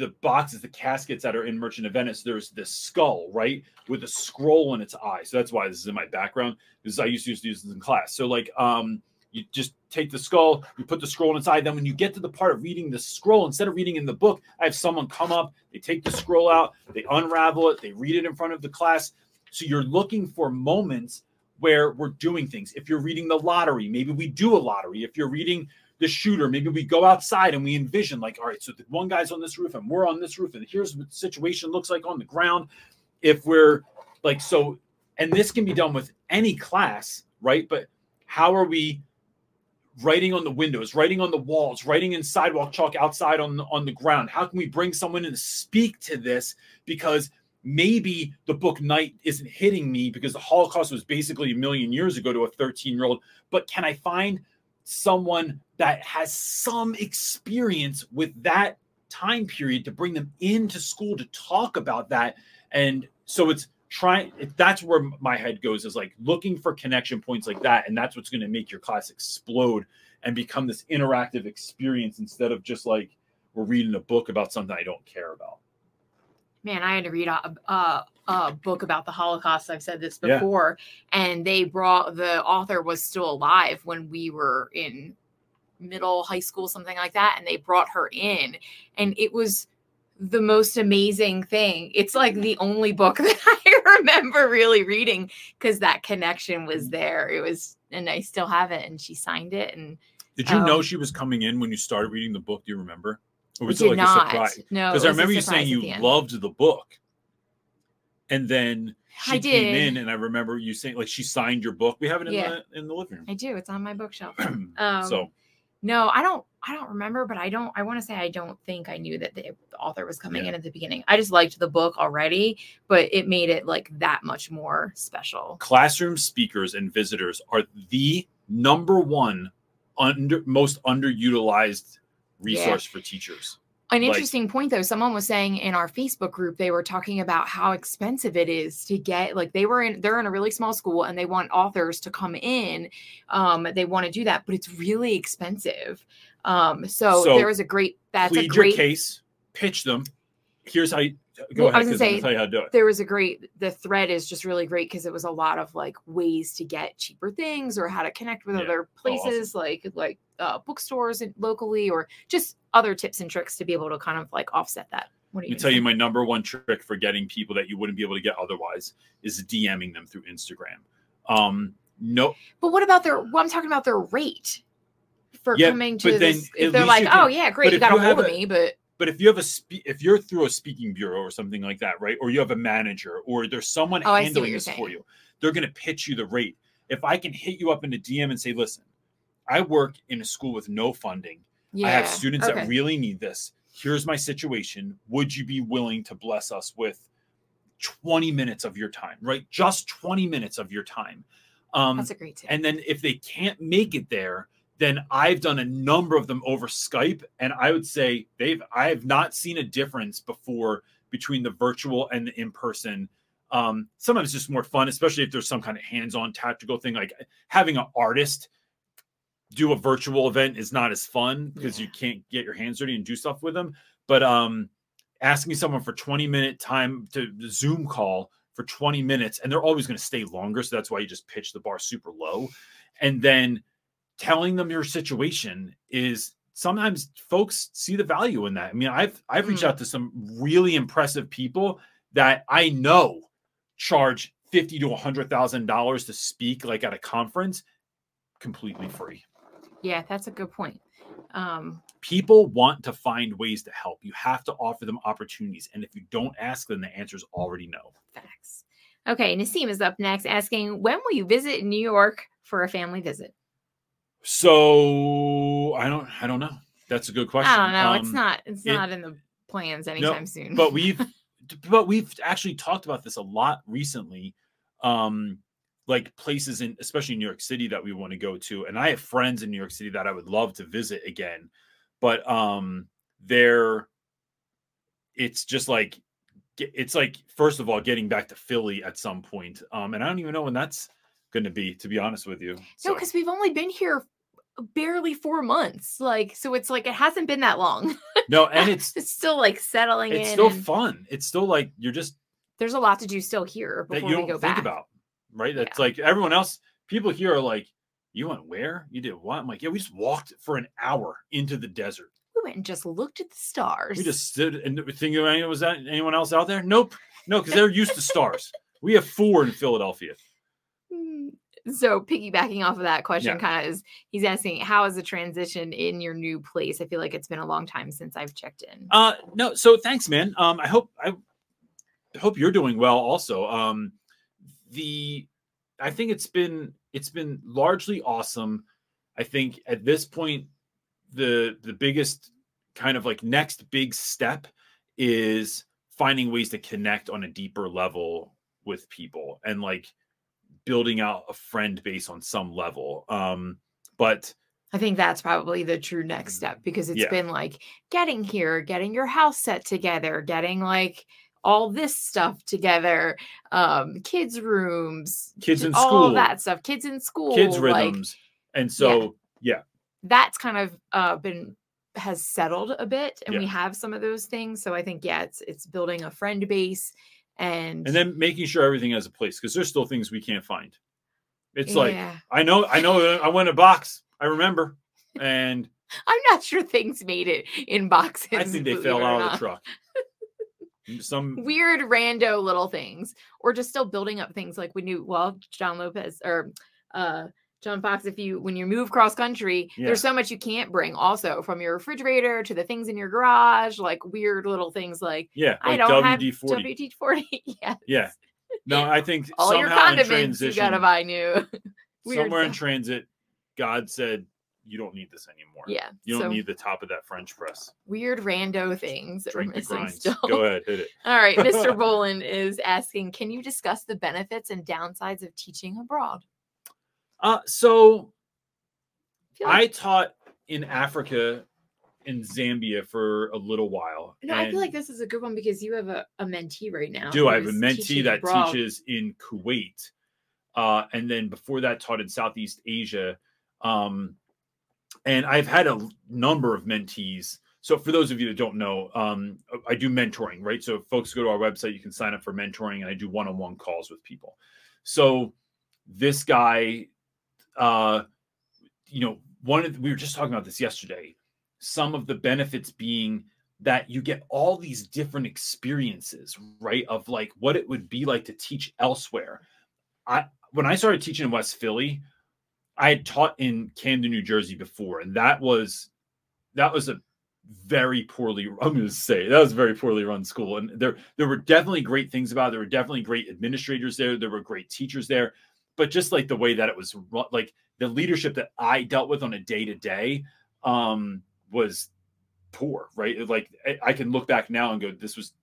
the boxes, the caskets that are in Merchant of Venice, there's this skull, right, with a scroll in its eye. So that's why this is in my background because I used to use this in class. So like, um, you just take the skull, you put the scroll inside. Then when you get to the part of reading the scroll, instead of reading in the book, I have someone come up, they take the scroll out, they unravel it, they read it in front of the class. So you're looking for moments where we're doing things. If you're reading the lottery, maybe we do a lottery. If you're reading the shooter, maybe we go outside and we envision, like, all right, so the one guy's on this roof and we're on this roof, and here's what the situation looks like on the ground. If we're like, so, and this can be done with any class, right? But how are we writing on the windows, writing on the walls, writing in sidewalk chalk outside on the, on the ground? How can we bring someone in to speak to this? Because maybe the book Night isn't hitting me because the Holocaust was basically a million years ago to a 13 year old. But can I find someone that has some experience with that time period to bring them into school to talk about that? And so it's trying, that's where my head goes is like looking for connection points like that. And that's what's going to make your class explode and become this interactive experience instead of just like we're reading a book about something I don't care about man, I had to read a, a, a, book about the Holocaust. I've said this before, yeah. and they brought the author was still alive when we were in middle high school, something like that, and they brought her in, and it was the most amazing thing. It's like the only book that I remember really reading because that connection was there. It was, and I still have it, and she signed it. And did you um, know she was coming in when you started reading the book? Do you remember? Or was it, it like not. a surprise? No, because I remember you saying you loved the book, and then she I did. came in, and I remember you saying like she signed your book. We have it in yeah. the in the living room. I do. It's on my bookshelf. um, so no, I don't. I don't remember, but I don't. I want to say I don't think I knew that the, the author was coming yeah. in at the beginning. I just liked the book already, but it made it like that much more special. Classroom speakers and visitors are the number one under most underutilized resource yeah. for teachers. An interesting like, point though, someone was saying in our Facebook group, they were talking about how expensive it is to get like they were in they're in a really small school and they want authors to come in. Um, they want to do that, but it's really expensive. Um, so, so there is a great that's a great case, pitch them. Here's how you go well, ahead. I was gonna say, tell you how to do it. There was a great the thread is just really great because it was a lot of like ways to get cheaper things or how to connect with yeah. other places oh, awesome. like like uh, bookstores locally or just other tips and tricks to be able to kind of like offset that. What do you tell you my number one trick for getting people that you wouldn't be able to get otherwise is DMing them through Instagram. Um, no, but what about their? Well, I'm talking about their rate for yeah, coming to this. If they're like, can, oh yeah, great, you got a hold of me, but but if you have a spe- if you're through a speaking bureau or something like that, right? Or you have a manager or there's someone oh, handling this saying. for you, they're going to pitch you the rate. If I can hit you up in a DM and say, listen, I work in a school with no funding. Yeah. I have students okay. that really need this. Here's my situation. Would you be willing to bless us with 20 minutes of your time, right? Just 20 minutes of your time. Um, That's a great tip. And then if they can't make it there, then I've done a number of them over Skype, and I would say they've I have not seen a difference before between the virtual and the in person. Um, sometimes it's just more fun, especially if there's some kind of hands-on tactical thing, like having an artist do a virtual event is not as fun because yeah. you can't get your hands dirty and do stuff with them. But um, asking someone for 20 minute time to Zoom call for 20 minutes, and they're always going to stay longer, so that's why you just pitch the bar super low, and then telling them your situation is sometimes folks see the value in that. I mean, I've I've reached mm. out to some really impressive people that I know charge fifty to a hundred thousand dollars to speak like at a conference, completely free. Yeah, that's a good point. Um, people want to find ways to help. You have to offer them opportunities, and if you don't ask them, the answer is already no. Facts. Okay, Nassim is up next, asking when will you visit New York for a family visit? So I don't I don't know. That's a good question. I don't know. Um, it's not it's it, not in the plans anytime no, soon. but we've but we've actually talked about this a lot recently. Um like places in especially New York City that we want to go to. And I have friends in New York City that I would love to visit again. But um they're it's just like it's like first of all getting back to Philly at some point. Um and I don't even know when that's going to be, to be honest with you. So. No, because we've only been here barely four months. Like, so it's like it hasn't been that long. No, and it's it's still like settling it's in. still fun. It's still like you're just there's a lot to do still here that before you we don't go think back. about, right? That's Yeah. like everyone else. People here are like, "You went where? You did what?" I'm like, "Yeah, we just walked for an hour into the desert. We went and just looked at the stars. We just stood and think of was that anyone else out there? Nope, no, because they're used to stars. We have four in Philadelphia. Mm, So piggybacking off of that question, Yeah. kind of is he's asking, how is the transition in your new place? I feel like it's been a long time since I've checked in. Uh, no, so thanks, man. Um, I hope I hope you're doing well. Also, um, the I think it's been it's been largely awesome. I think at this point, the the biggest kind of like next big step is finding ways to connect on a deeper level with people and like building out a friend base on some level. Um, but I think that's probably the true next step because it's Yeah. been like getting here, getting your house set together, getting like all this stuff together, um, kids' rooms, Kids in all school, all that stuff, kids in school, kids like, rhythms, and so yeah. that's kind of uh, been has settled a bit, and we have some of those things. So I think yeah, it's it's building a friend base, and and then making sure everything has a place because there's still things we can't find. It's like. I know, I know, I went a box. I remember, and I'm not sure things made it in boxes. I think they fell out of the truck. Some weird rando little things or just still building up things like when you well john lopez or uh john fox if you when you move cross country Yeah. there's so much you can't bring also from your refrigerator to the things in your garage like weird little things like yeah, i don't have WD forty. wd40 yes Yeah, no, I think all your condiments you gotta buy new somewhere in transit, God said, "You don't need this anymore. yeah you don't so need the top of that French press. weird rando things that we're Drink the missing still Go ahead, hit it." all right mr boland is asking can you discuss the benefits and downsides of teaching abroad Uh, so feel like I taught in Africa, in Zambia for a little while. No, I feel like this is a good one because you have a, a mentee right now. do I have a mentee that abroad. teaches in Kuwait, uh, and then before that taught in Southeast Asia, um, and I've had a number of mentees. So for those of you that don't know, um, I do mentoring, right? So folks go to our website, you can sign up for mentoring, and I do one-on-one calls with people. So this guy, uh, you know, one of the, we were just talking about this yesterday. Some of the benefits being that you get all these different experiences, right? Of like what it would be like to teach elsewhere. I when I started teaching in West Philly, I had taught in Camden, New Jersey before, and that was that was a very poorly I'm going to say that was a very poorly run school. And there there were definitely great things about it. there were definitely great administrators there. There were great teachers there. But just like the way that it was run, like the leadership that I dealt with on a day to day um was poor right? Like I, I can look back now and go this was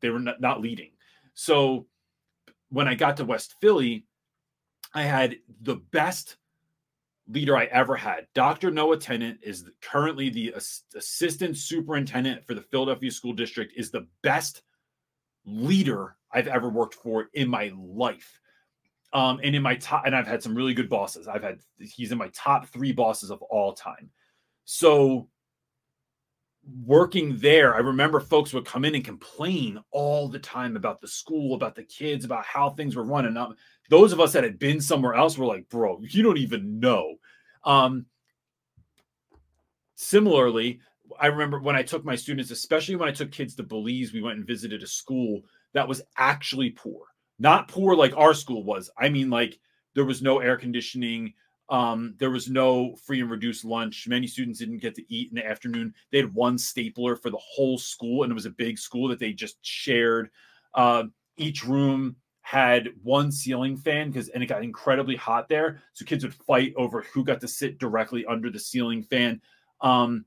they were not, not leading. So when I got to West Philly I had the best leader I ever had. Dr. Noah Tennant is currently the ass- assistant superintendent for the Philadelphia School District is the best leader I've ever worked for in my life. Um, and in my top, and I've had some really good bosses. I've had he's in my top three bosses of all time. So working there, I remember folks would come in and complain all the time about the school, about the kids, about how things were running. Um, those of us that had been somewhere else were like, bro, you don't even know. Um, similarly, I remember when I took my students, especially when I took kids to Belize, we went and visited a school that was actually poor. Not poor like our school was. I mean, like there was no air conditioning. Um, there was no free and reduced lunch. Many students didn't get to eat in the afternoon. They had one stapler for the whole school, and it was a big school that they just shared. Uh, each room had one ceiling fan because and it got incredibly hot there. So kids would fight over who got to sit directly under the ceiling fan. Um,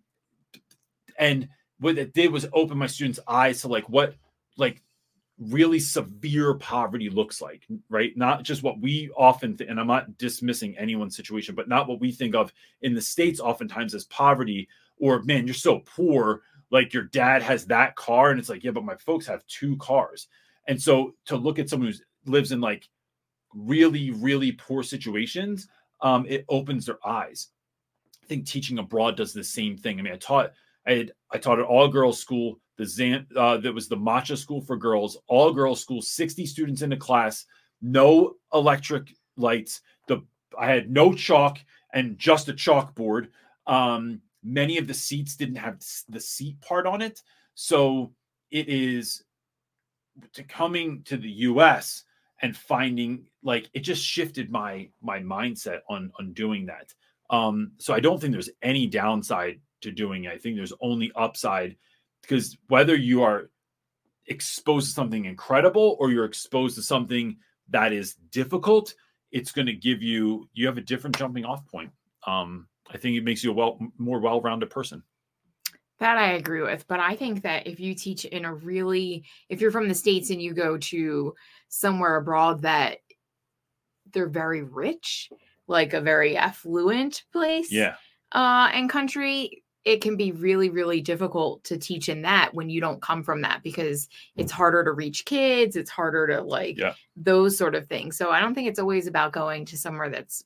and what it did was open my students' eyes to like what like really severe poverty looks like, right? Not just what we often th- and I'm not dismissing anyone's situation, but not what we think of in the states oftentimes as poverty or man, you're so poor, like your dad has that car and it's like, yeah, but my folks have two cars. And so to look at someone who lives in like really really poor situations, um it opens their eyes. I think teaching abroad does the same thing. I mean, I taught I had, I taught at all girls school. The Zan uh, that was the Matcha school for girls, all girls school, 60 students in a class, no electric lights. The I had no chalk and just a chalkboard. Um, many of the seats didn't have the seat part on it, so it is to coming to the U.S. and finding like it just shifted my my mindset on on doing that. Um, so I don't think there's any downside to doing it. I think there's only upside because whether you are exposed to something incredible or you're exposed to something that is difficult, it's going to give you you have a different jumping off point. Um, I think it makes you a well more well-rounded person. That I agree with, but I think that if you teach in a really if you're from the states and you go to somewhere abroad that they're very rich, like a very affluent place, Yeah. uh and country, it can be really really difficult to teach in that when you don't come from that because it's harder to reach kids, it's harder to like Yeah. those sort of things. So I don't think it's always about going to somewhere that's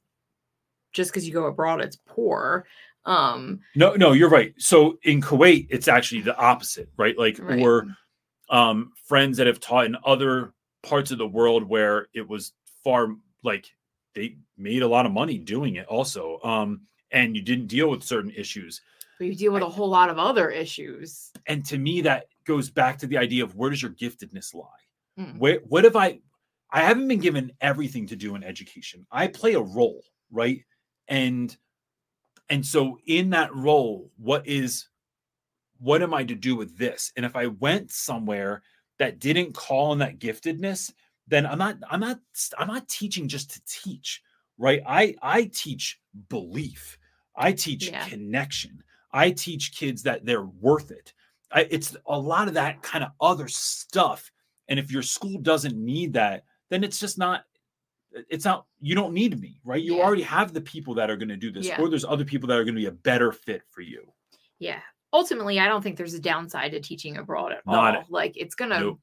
just because you go abroad it's poor. Um No, no, you're right. So in Kuwait, it's actually the opposite, right? Like, Right. or um, friends that have taught in other parts of the world where it was far like they made a lot of money doing it also. Um, and you didn't deal with certain issues. But you deal with a whole lot of other issues. And to me, that goes back to the idea of where does your giftedness lie? Mm. Where what if I I haven't been given everything to do in education. I play a role, right? And and so in that role, what is what am I to do with this? And if I went somewhere that didn't call on that giftedness, then I'm not I'm not I'm not teaching just to teach, right? I I teach belief. I teach Yeah. connection. I teach kids that they're worth it. I, it's a lot of that kind of other stuff. And if your school doesn't need that, then it's just not. It's not. You don't need me, right? You Yeah. already have the people that are going to do this, Yeah. or there's other people that are going to be a better fit for you. Yeah. Ultimately, I don't think there's a downside to teaching abroad at Not all. Like it's gonna Nope.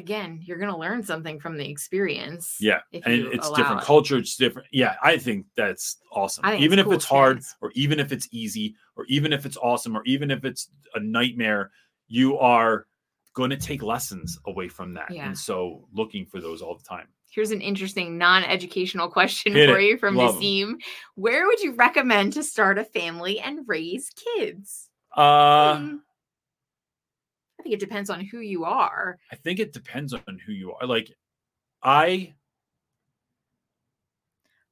Again, you're gonna learn something from the experience. Yeah, and it's different it. culture. It's different. Yeah, I think that's awesome. Think even it's if cool it's hard, or even if it's easy, or even if it's awesome, or even if it's a nightmare, you are going to take lessons away from that. Yeah. And so, looking for those all the time. Here's an interesting non-educational question Hit for it. you from Love 'em. Naseem. Where would you recommend to start a family and raise kids? Uh, Hmm. I think it depends on who you are. I think it depends on who you are. Like, I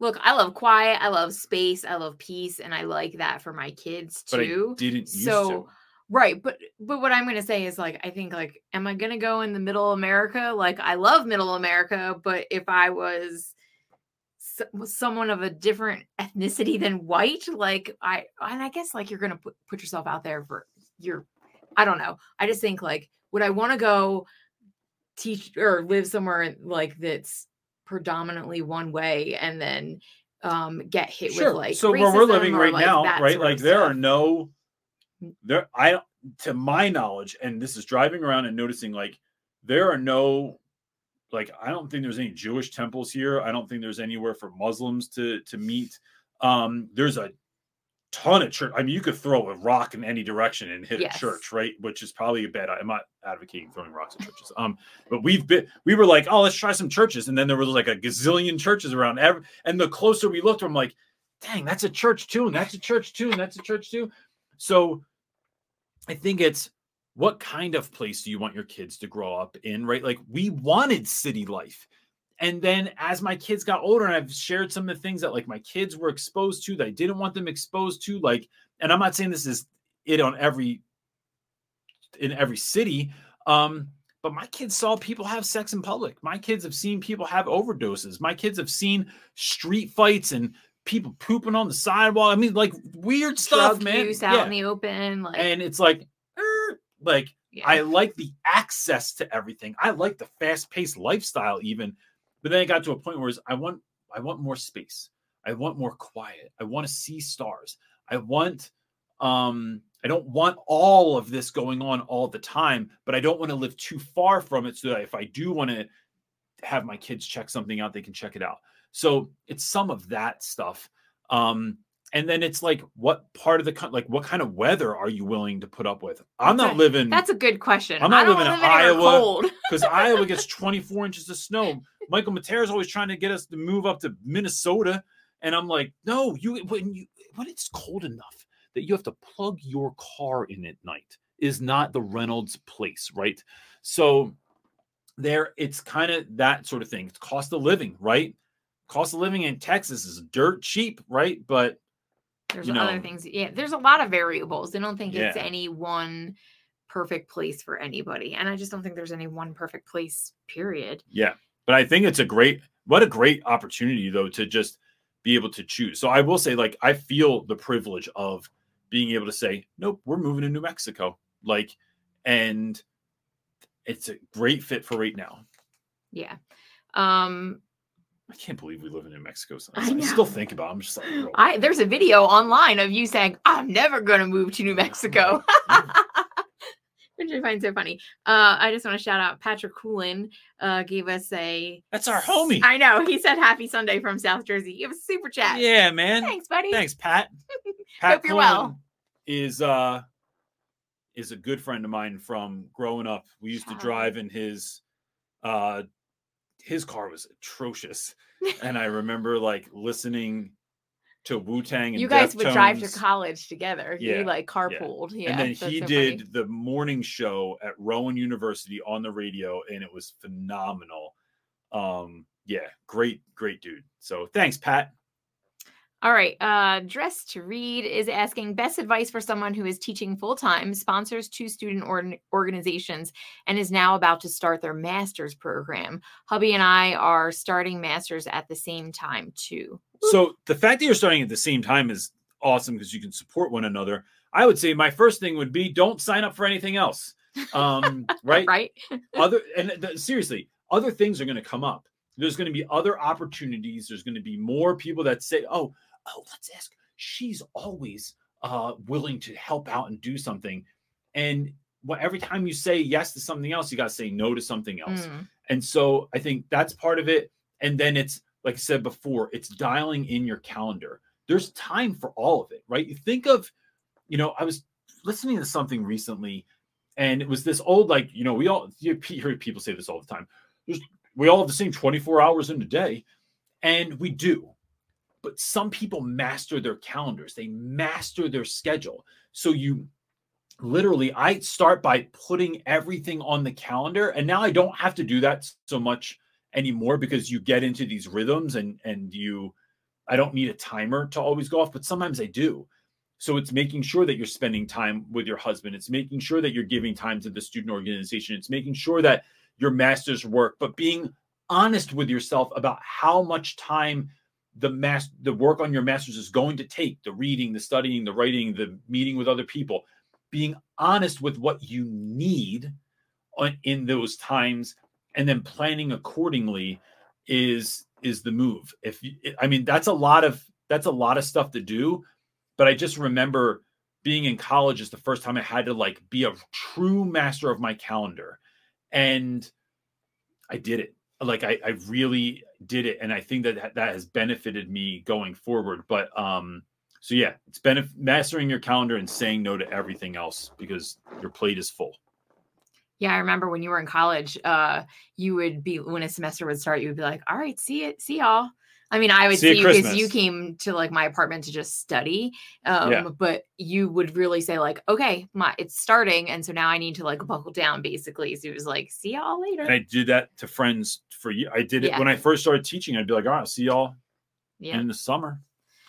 Look, I love quiet, I love space, I love peace, and I like that for my kids but I too. didn't so to. right but but what i'm going to say is like i think like am i going to go in the middle america like i love middle america but if i was was someone of a different ethnicity than white like i and i guess like you're going to put, put yourself out there for your i don't know i just think like would i want to go teach or live somewhere like that's predominantly one way and then um get hit with like so where we're living right like, now, right? Like there are no Mm. there I to my knowledge, and this is driving around and noticing like there are no like I don't think there's any Jewish temples here. I don't think there's anywhere for Muslims to to meet. Um, there's a ton of church. I mean, you could throw a rock in any direction and hit Yes. a church, right? Which is probably a bad. I'm not advocating throwing rocks at churches. Um, but we've been we were like, oh, let's try some churches, and then there was like a gazillion churches around. Every, and the closer we looked, I'm like, dang, that's a church too, and that's a church too, and that's a church too. So I think it's what kind of place do you want your kids to grow up in, right? Like we wanted city life. And then as my kids got older, and I've shared some of the things that like my kids were exposed to that I didn't want them exposed to, like, and I'm not saying this is it on every in every city. Um, but my kids saw people have sex in public. My kids have seen people have overdoses. My kids have seen street fights and people pooping on the sidewalk. I mean, like weird stuff, man. use out Yeah. in the open like and it's like, er, like yeah. I like the access to everything. I like the fast-paced lifestyle, even. But then it got to a point where I want, I want more space. I want more quiet. I want to see stars. I want, um, I don't want all of this going on all the time, but I don't want to live too far from it so that if I do want to have my kids check something out, they can check it out. So it's some of that stuff. Um, and then it's like, what part of the like, what kind of weather are you willing to put up with? I'm That's not a- living That's a good question. I'm not living in live anywhere Iowa. Because Iowa gets 24 inches of snow. Michael matera Matera's always trying to get us to move up to Minnesota, and I'm like, no, you when you when it's cold enough that you have to plug your car in at night is not the Reynolds place, right? So there, it's kind of that sort of thing. It's cost of living, right? Cost of living in Texas is dirt cheap, right? But There's you other things. Yeah, there's a lot of variables. I don't think it's any one perfect place for anybody. And I just don't think there's any one perfect place, period. Yeah, but I think it's a great, what a great opportunity though to just be able to choose. So I will say, like, I feel the privilege of being able to say, nope, we're moving to New Mexico, like, and it's a great fit for right now. Yeah. Um I can't believe we live in New Mexico. I I, still think about. It. I'm just like, I there's a video online of you saying, I'm never gonna move to New Mexico. Which I find so funny. Uh, I just want to shout out Patrick Coolin. Uh, gave us a. that's our homie. I know he said Happy Sunday from South Jersey. It was super chat. Yeah, man. Thanks, buddy. Thanks, Pat. Pat Hope you're well. Is uh is a good friend of mine from growing up. We used to drive in his uh his car was atrocious. and I remember like listening to Wu Tang and You guys would drive to college together. Yeah, you like carpooled. Yeah. and then he so did funny. the morning show at Rowan University on the radio, and it was phenomenal. Um, yeah, great, great dude. So thanks, Pat. All right. Uh, Dress to Read is asking best advice for someone who is teaching full time, sponsors two student org- organizations, and is now about to start their master's program. Hubby and I are starting masters at the same time, too. So the fact that you're starting at the same time is awesome because you can support one another. I would say my first thing would be don't sign up for anything else. Um, right? Right? Other and th- seriously, other things are going to come up. There's going to be other opportunities. There's going to be more people that say, "Oh, oh, let's ask." She's always uh, willing to help out and do something. And what every time you say yes to something else, you got to say no to something else. Mm, And so I think that's part of it. And then it's like I said before, it's dialing in your calendar. There's time for all of it, right? You think of, you know, I was listening to something recently, and it was this old, like, you know, we all you hear people say this all the time. There's, we all have the same 24 hours in a day, and we do. But some people master their calendars, they master their schedule. So you literally i start by putting everything on the calendar and now i don't have to do that so much anymore because you get into these rhythms and and you i don't need a timer to always go off but sometimes i do. So it's making sure that you're spending time with your husband. It's making sure that you're giving time to the student organization. It's making sure that your master's work but being honest with yourself about how much time the mass the work on your master's is going to take the reading the studying the writing the meeting with other people being honest with what you need in those times and then planning accordingly is is the move. If you, i mean that's a lot of that's a lot of stuff to do but i just remember being in college is the first time i had to like be a true master of my calendar and i did it like i, I really did it and i think that that has benefited me going forward but um so yeah, it's benef- mastering your calendar and saying no to everything else because your plate is full. Yeah, I remember when you were in college, uh, you would be when a semester would start, you would be like, "All right, see it, see y'all." I mean, I would See see you because you came to like my apartment to just study, um, Yeah. but you would really say like, "Okay, my it's starting, and so now I need to like buckle down." Basically, so it was like, "See y'all later." And I did that to friends for you. I did it Yeah. when I first started teaching. I'd be like, "All right, see y'all yeah. in the summer,"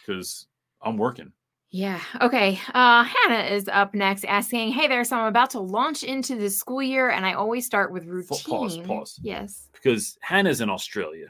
because I'm working. Yeah. Okay. Uh, Hannah is up next asking, Hey there. So I'm about to launch into the school year and I always start with routine. Pause, pause. Yes. Because Hannah's in Australia,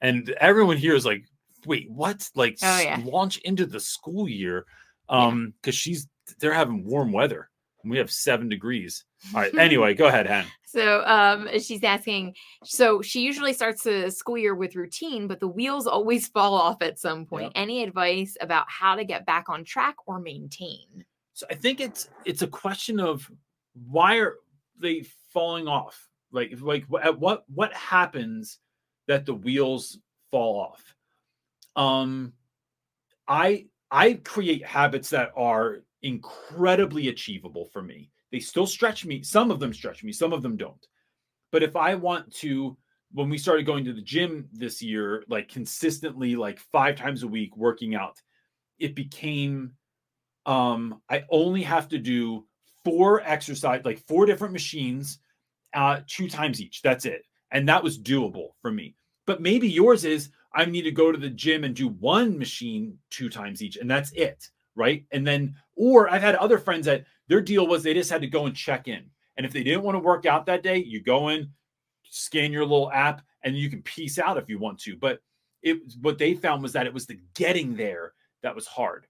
and everyone here is like, "Wait, what?" Like Oh, yeah. launch into the school year, um, because she's they're having warm weather. and We have seven degrees. All right. Anyway, go ahead, Hannah. So um, she's asking, so she usually starts the school year with routine, but the wheels always fall off at some point. Any advice about how to get back on track or maintain? So I think it's it's a question of why are they falling off? Like like at what what happens that the wheels fall off? Um I I create habits that are incredibly achievable for me. They still stretch me. Some of them stretch me, some of them don't. But if I want to, when we started going to the gym this year, like consistently, like five times a week working out, it became um I only have to do four exercise, like four different machines, uh, two times each. That's it. And that was doable for me. But maybe yours is I need to go to the gym and do one machine two times each, and that's it. Right. And then, or I've had other friends that their deal was they just had to go and check in. And if they didn't want to work out that day, you go in, scan your little app, and you can piece out if you want to. But it what they found was that it was the getting there that was hard.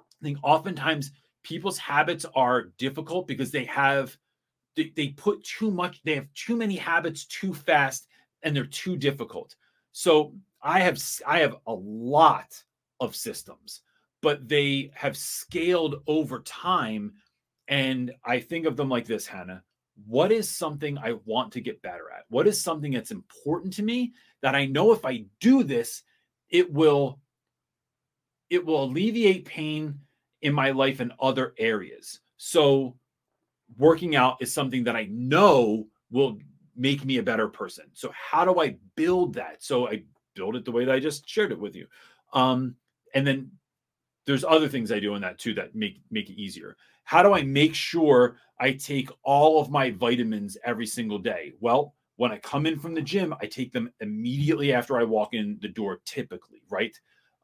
I think oftentimes people's habits are difficult because they have they, they put too much, they have too many habits too fast and they're too difficult. So I have I have a lot of systems, but they have scaled over time. And I think of them like this, Hannah. What is something I want to get better at? What is something that's important to me that I know if I do this, it will it will alleviate pain in my life in other areas. So working out is something that I know will make me a better person. So how do I build that? So I build it the way that I just shared it with you. Um, and then there's other things I do in that too that make make it easier. How do I make sure I take all of my vitamins every single day? Well, when I come in from the gym, I take them immediately after I walk in the door, typically, right?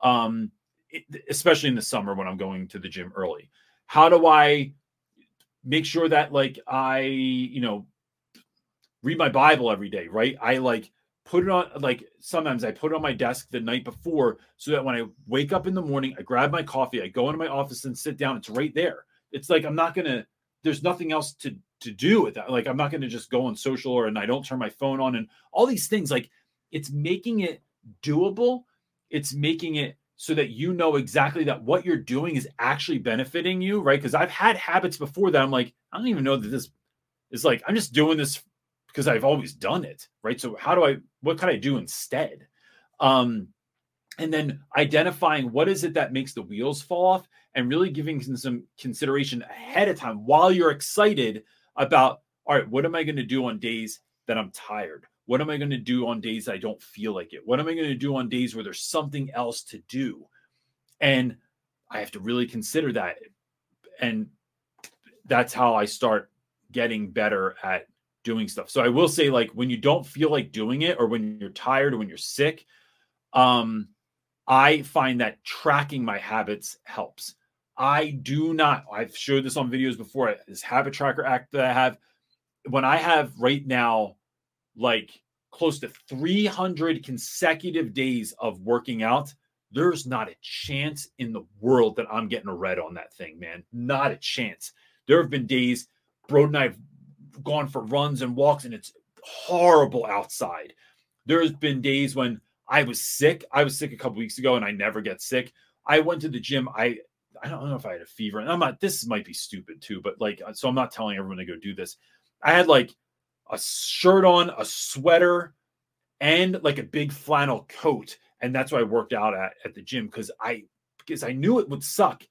Um, it, especially in the summer when I'm going to the gym early. How do I make sure that like I, you know, read my Bible every day, right? I like put it on like sometimes I put it on my desk the night before so that when I wake up in the morning, I grab my coffee, I go into my office and sit down. It's right there. It's like I'm not gonna. There's nothing else to to do with that. Like I'm not gonna just go on social or and I don't turn my phone on and all these things. Like it's making it doable. It's making it so that you know exactly that what you're doing is actually benefiting you, right? Because I've had habits before that I'm like, I don't even know that this is like, I'm just doing this because I've always done it, right? So how do I, what can I do instead? Um, and then identifying what is it that makes the wheels fall off and really giving some consideration ahead of time while you're excited about, all right, what am I going to do on days that I'm tired? What am I going to do on days I don't feel like it? What am I going to do on days where there's something else to do? And I have to really consider that. And that's how I start getting better at doing stuff. So I will say, like, when you don't feel like doing it, or when you're tired, or when you're sick, um, I find that tracking my habits helps. I do not, I've showed this on videos before, this habit tracker act that I have. When I have right now like close to 300 consecutive days of working out, there's not a chance in the world that I'm getting a red on that thing, man. Not a chance. There have been days, Brod and I've gone for runs and walks, and it's horrible outside. There's been days when I was sick. I was sick a couple weeks ago, and I never get sick. I went to the gym. I I don't know if I had a fever, and I'm not. This might be stupid too, but like, so I'm not telling everyone to go do this. I had like a shirt on, a sweater, and like a big flannel coat. And that's what I worked out at at the gym because I because I knew it would suck,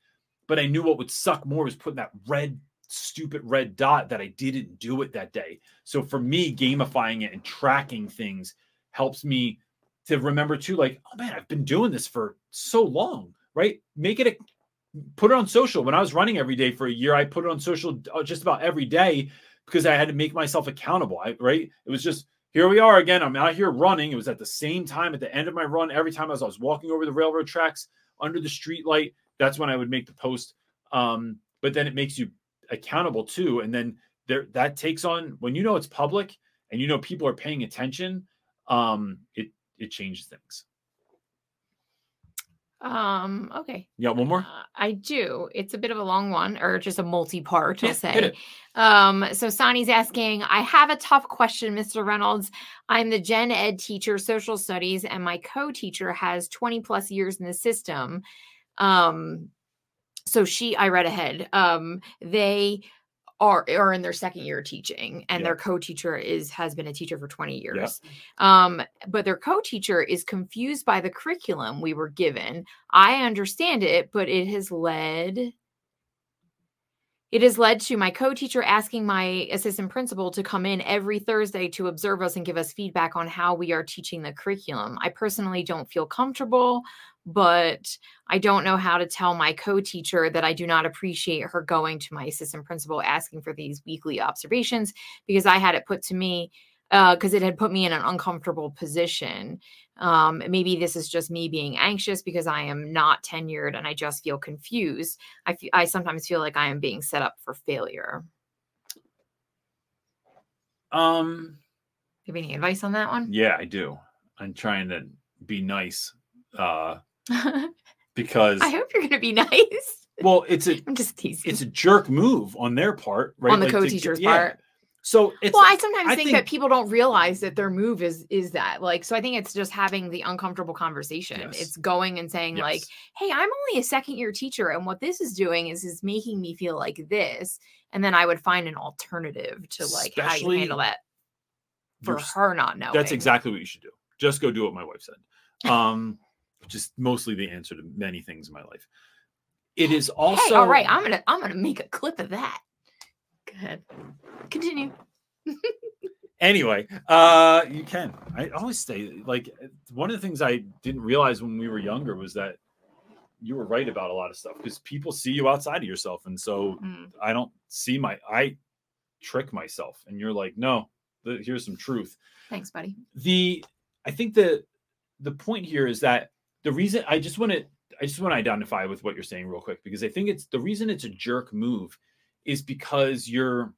but I knew what would suck more was putting that red stupid red dot that I didn't do it that day. So for me, gamifying it and tracking things helps me to remember too, like, oh man, I've been doing this for so long, right? Make it a put it on social. When I was running every day for a year, I put it on social uh, just about every day because I had to make myself accountable. I, right? It was just here we are again. I'm out here running. It was at the same time at the end of my run. Every time as I was walking over the railroad tracks under the street light, that's when I would make the post. Um, but then it makes you accountable too. And then there that takes on when you know it's public and you know people are paying attention. Um, it it changes things. Um, okay. Yeah, one more? Uh, I do. It's a bit of a long one, or just a multi-part, I'll say. Um, so Sonny's asking, I have a tough question, Mr. Reynolds. I'm the gen ed teacher, social studies, and my co-teacher has 20 plus years in the system. Um, so she, I read ahead. Um, they are are in their second year teaching and Yeah. their co-teacher is has been a teacher for 20 years um but their co-teacher is confused by the curriculum we were given i understand it but it has led it has led to my co-teacher asking my assistant principal to come in every Thursday to observe us and give us feedback on how we are teaching the curriculum. I personally don't feel comfortable, but I don't know how to tell my co-teacher that I do not appreciate her going to my assistant principal asking for these weekly observations because I had it put to me because it had put me in an uncomfortable position. Um, maybe this is just me being anxious because I am not tenured and I just feel confused. I I sometimes feel like I am being set up for failure. Um, Do you have any advice on that one? yeah, I do. I'm trying to be nice uh, I hope you're going to be nice. well, it's a I'm just teasing. it's a jerk move on their part, right? on the Like, co-teacher's yeah. part. So it's well, I sometimes I think, think- that people don't realize that their move is is that like so I think it's just having the uncomfortable conversation. Yes. It's going and saying like, "Hey, I'm only a second year teacher and what this is doing is is making me feel like this." And then I would find an alternative to like how you handle that for her not knowing. That's exactly what you should do. Just go do what my wife said. Um, is mostly the answer to many things in my life. It is also Hey, all right, I'm going to I'm to make a clip of that. Go ahead. Continue. anyway uh you can i always say like one of the things i didn't realize when we were younger was that you were right about a lot of stuff because people see you outside of yourself and so Mm. i don't see my i trick myself and you're like no th- here's some truth Thanks, buddy. the i think the the point here is that the reason i just want to i just want to identify with what you're saying real quick because i think it's the reason it's a jerk move is because you're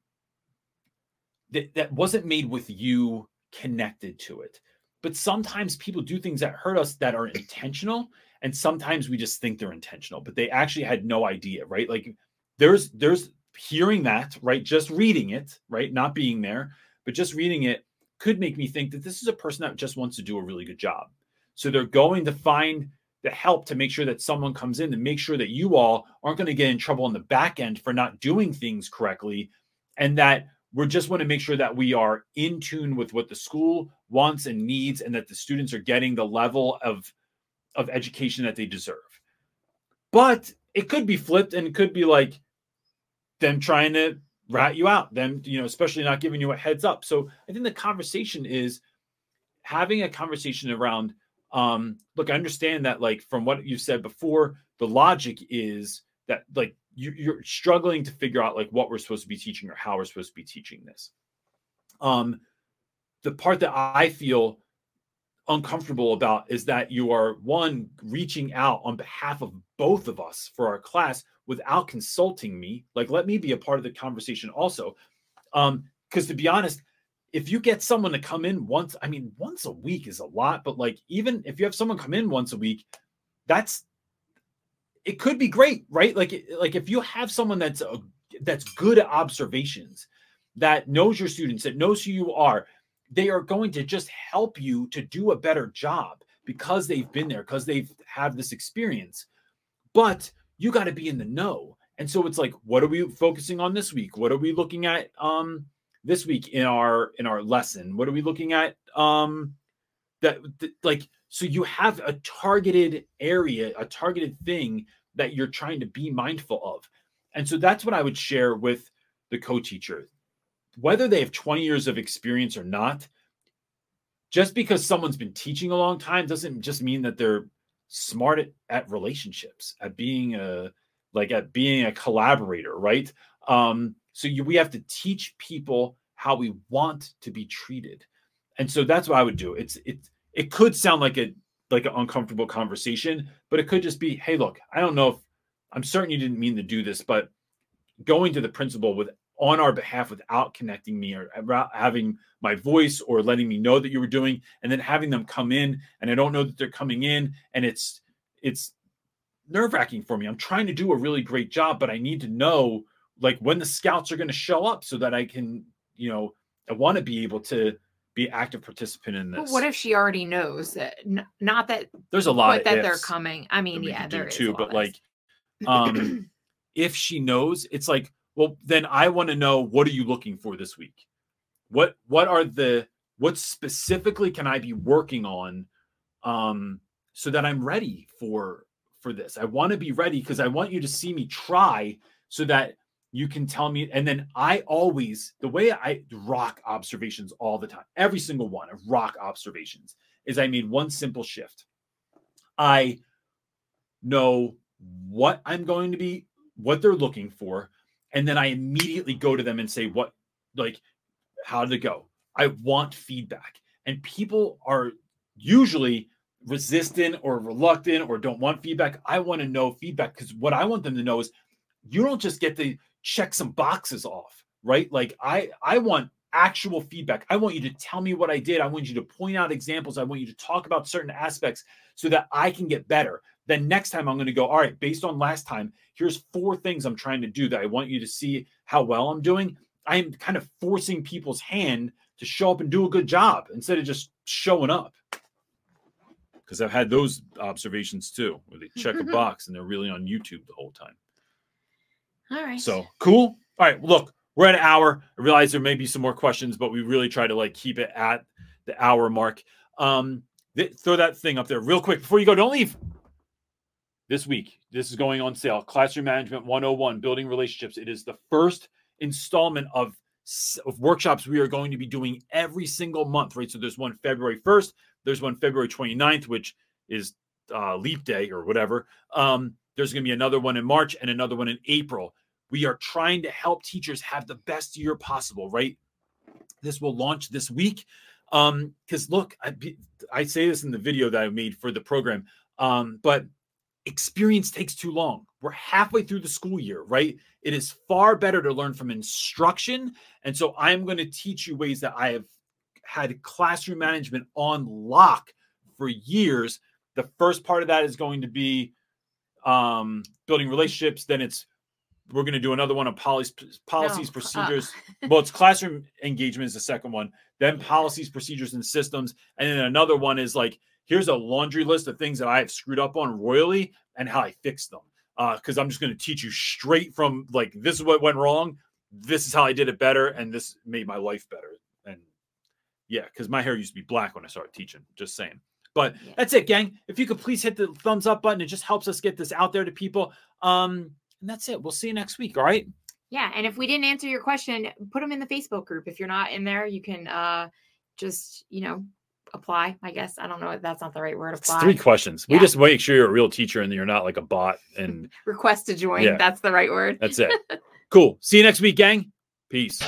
that, that wasn't made with you connected to it. But sometimes people do things that hurt us that are intentional and sometimes we just think they're intentional but they actually had no idea right? Like there's there's hearing that right? Just reading it right? Not being there but just reading it could make me think that this is a person that just wants to do a really good job so they're going to find the help to make sure that someone comes in to make sure that you all aren't going to get in trouble in the back end for not doing things correctly and that we just want to make sure that we are in tune with what the school wants and needs and that the students are getting the level of of education that they deserve. But it could be flipped and it could be like them trying to rat you out them you know especially not giving you a heads up. So i think the conversation is having a conversation around um look i understand that like from what you've said before the logic is that like you, you're struggling to figure out like what we're supposed to be teaching or how we're supposed to be teaching this. Um the part that i feel uncomfortable about is that you are one reaching out on behalf of both of us for our class without consulting me. Like let me be a part of the conversation also. Um because to be honest if you get someone to come in once i mean once a week is a lot but like even if you have someone come in once a week that's it could be great right? Like like if you have someone that's a, that's good at observations that knows your students that knows who you are they are going to just help you to do a better job because they've been there because they've have this experience. But you got to be in the know. And so it's like what are we focusing on this week? What are we looking at um this week in our in our lesson. What are we looking at? Um that, that like so you have a targeted area a targeted thing that you're trying to be mindful of. And so that's what i would share with the co-teacher. Whether they have 20 years of experience or not just because someone's been teaching a long time doesn't just mean that they're smart at, at relationships at being a like at being a collaborator right? Um so you, we have to teach people how we want to be treated. And so that's what i would do. It's it it could sound like a like an uncomfortable conversation but it could just be hey look i don't know if i'm certain you didn't mean to do this but going to the principal with on our behalf without connecting me or having my voice or letting me know that you were doing and then having them come in and i don't know that they're coming in and it's it's nerve wracking for me. I'm trying to do a really great job but i need to know like when the scouts are going to show up so that i can you know i want to be able to be active participant in this. But what if she already knows that? N- not that, there's a lot that they're coming. I mean, yeah, there too a but like um if she knows it's like well, then I want to know what are you looking for this week? What what are the what specifically can I be working on um so that I'm ready for for this? I want to be ready because I want you to see me try so that you can tell me and then I always the way I rock observations all the time, every single one of rock observations is I made one simple shift. I know what I'm going to be what they're looking for and then I immediately go to them and say what like how did it go? I want feedback. And people are usually resistant or reluctant or don't want feedback. I want to know feedback because what I want them to know is you don't just get to check some boxes off, right? Like I I want actual feedback. I want you to tell me what I did. I want you to point out examples. I want you to talk about certain aspects so that I can get better. Then next time I'm going to go, all right, based on last time, here's four things I'm trying to do that I want you to see how well I'm doing. I'm kind of forcing people's hand to show up and do a good job instead of just showing up. Because I've had those observations too, where they check a box and they're really on YouTube the whole time. All right. So cool. All right. Look, we're at an hour. I realize there may be some more questions, but we really try to like keep it at the hour mark. Um, th- throw that thing up there real quick before you go. Don't leave this week. This is going on sale. Classroom Management 101, Building Relationships. It is the first installment of, of workshops we are going to be doing every single month, right? So there's one February 1st, there's one February 29th, which is uh, leap day or whatever. Um, there's going to be another one in March and another one in April. We are trying to help teachers have the best year possible, right? This will launch this week. Um, because look, I, I say this in the video that I made for the program. Um, but experience takes too long. We're halfway through the school year, right? It is far better to learn from instruction. And so I'm going to teach you ways that I have had classroom management on lock for years. The first part of that is going to be um, building relationships. Then it's we're going to do another one on policies, policies, no. procedures. Uh. well, it's classroom engagement is the second one. Then policies, procedures, and systems. And then another one is like here's a laundry list of things that I have screwed up on royally and how I fixed them. Because uh, I'm just going to teach you straight from like this is what went wrong, this is how I did it better, and this made my life better. And yeah, because my hair used to be black when I started teaching. Just saying. But yeah. that's it, gang. If you could please hit the thumbs up button, it just helps us get this out there to people. Um, and that's it. We'll see you next week. All right. Yeah, and if we didn't answer your question, put them in the Facebook group. If you're not in there, you can uh just you know apply. I guess I don't know. That's not the right word. Apply. It's three questions. Yeah. We just make sure you're a real teacher and you're not like a bot. And request to join. Yeah. That's the right word. That's it. cool. See you next week, gang. Peace.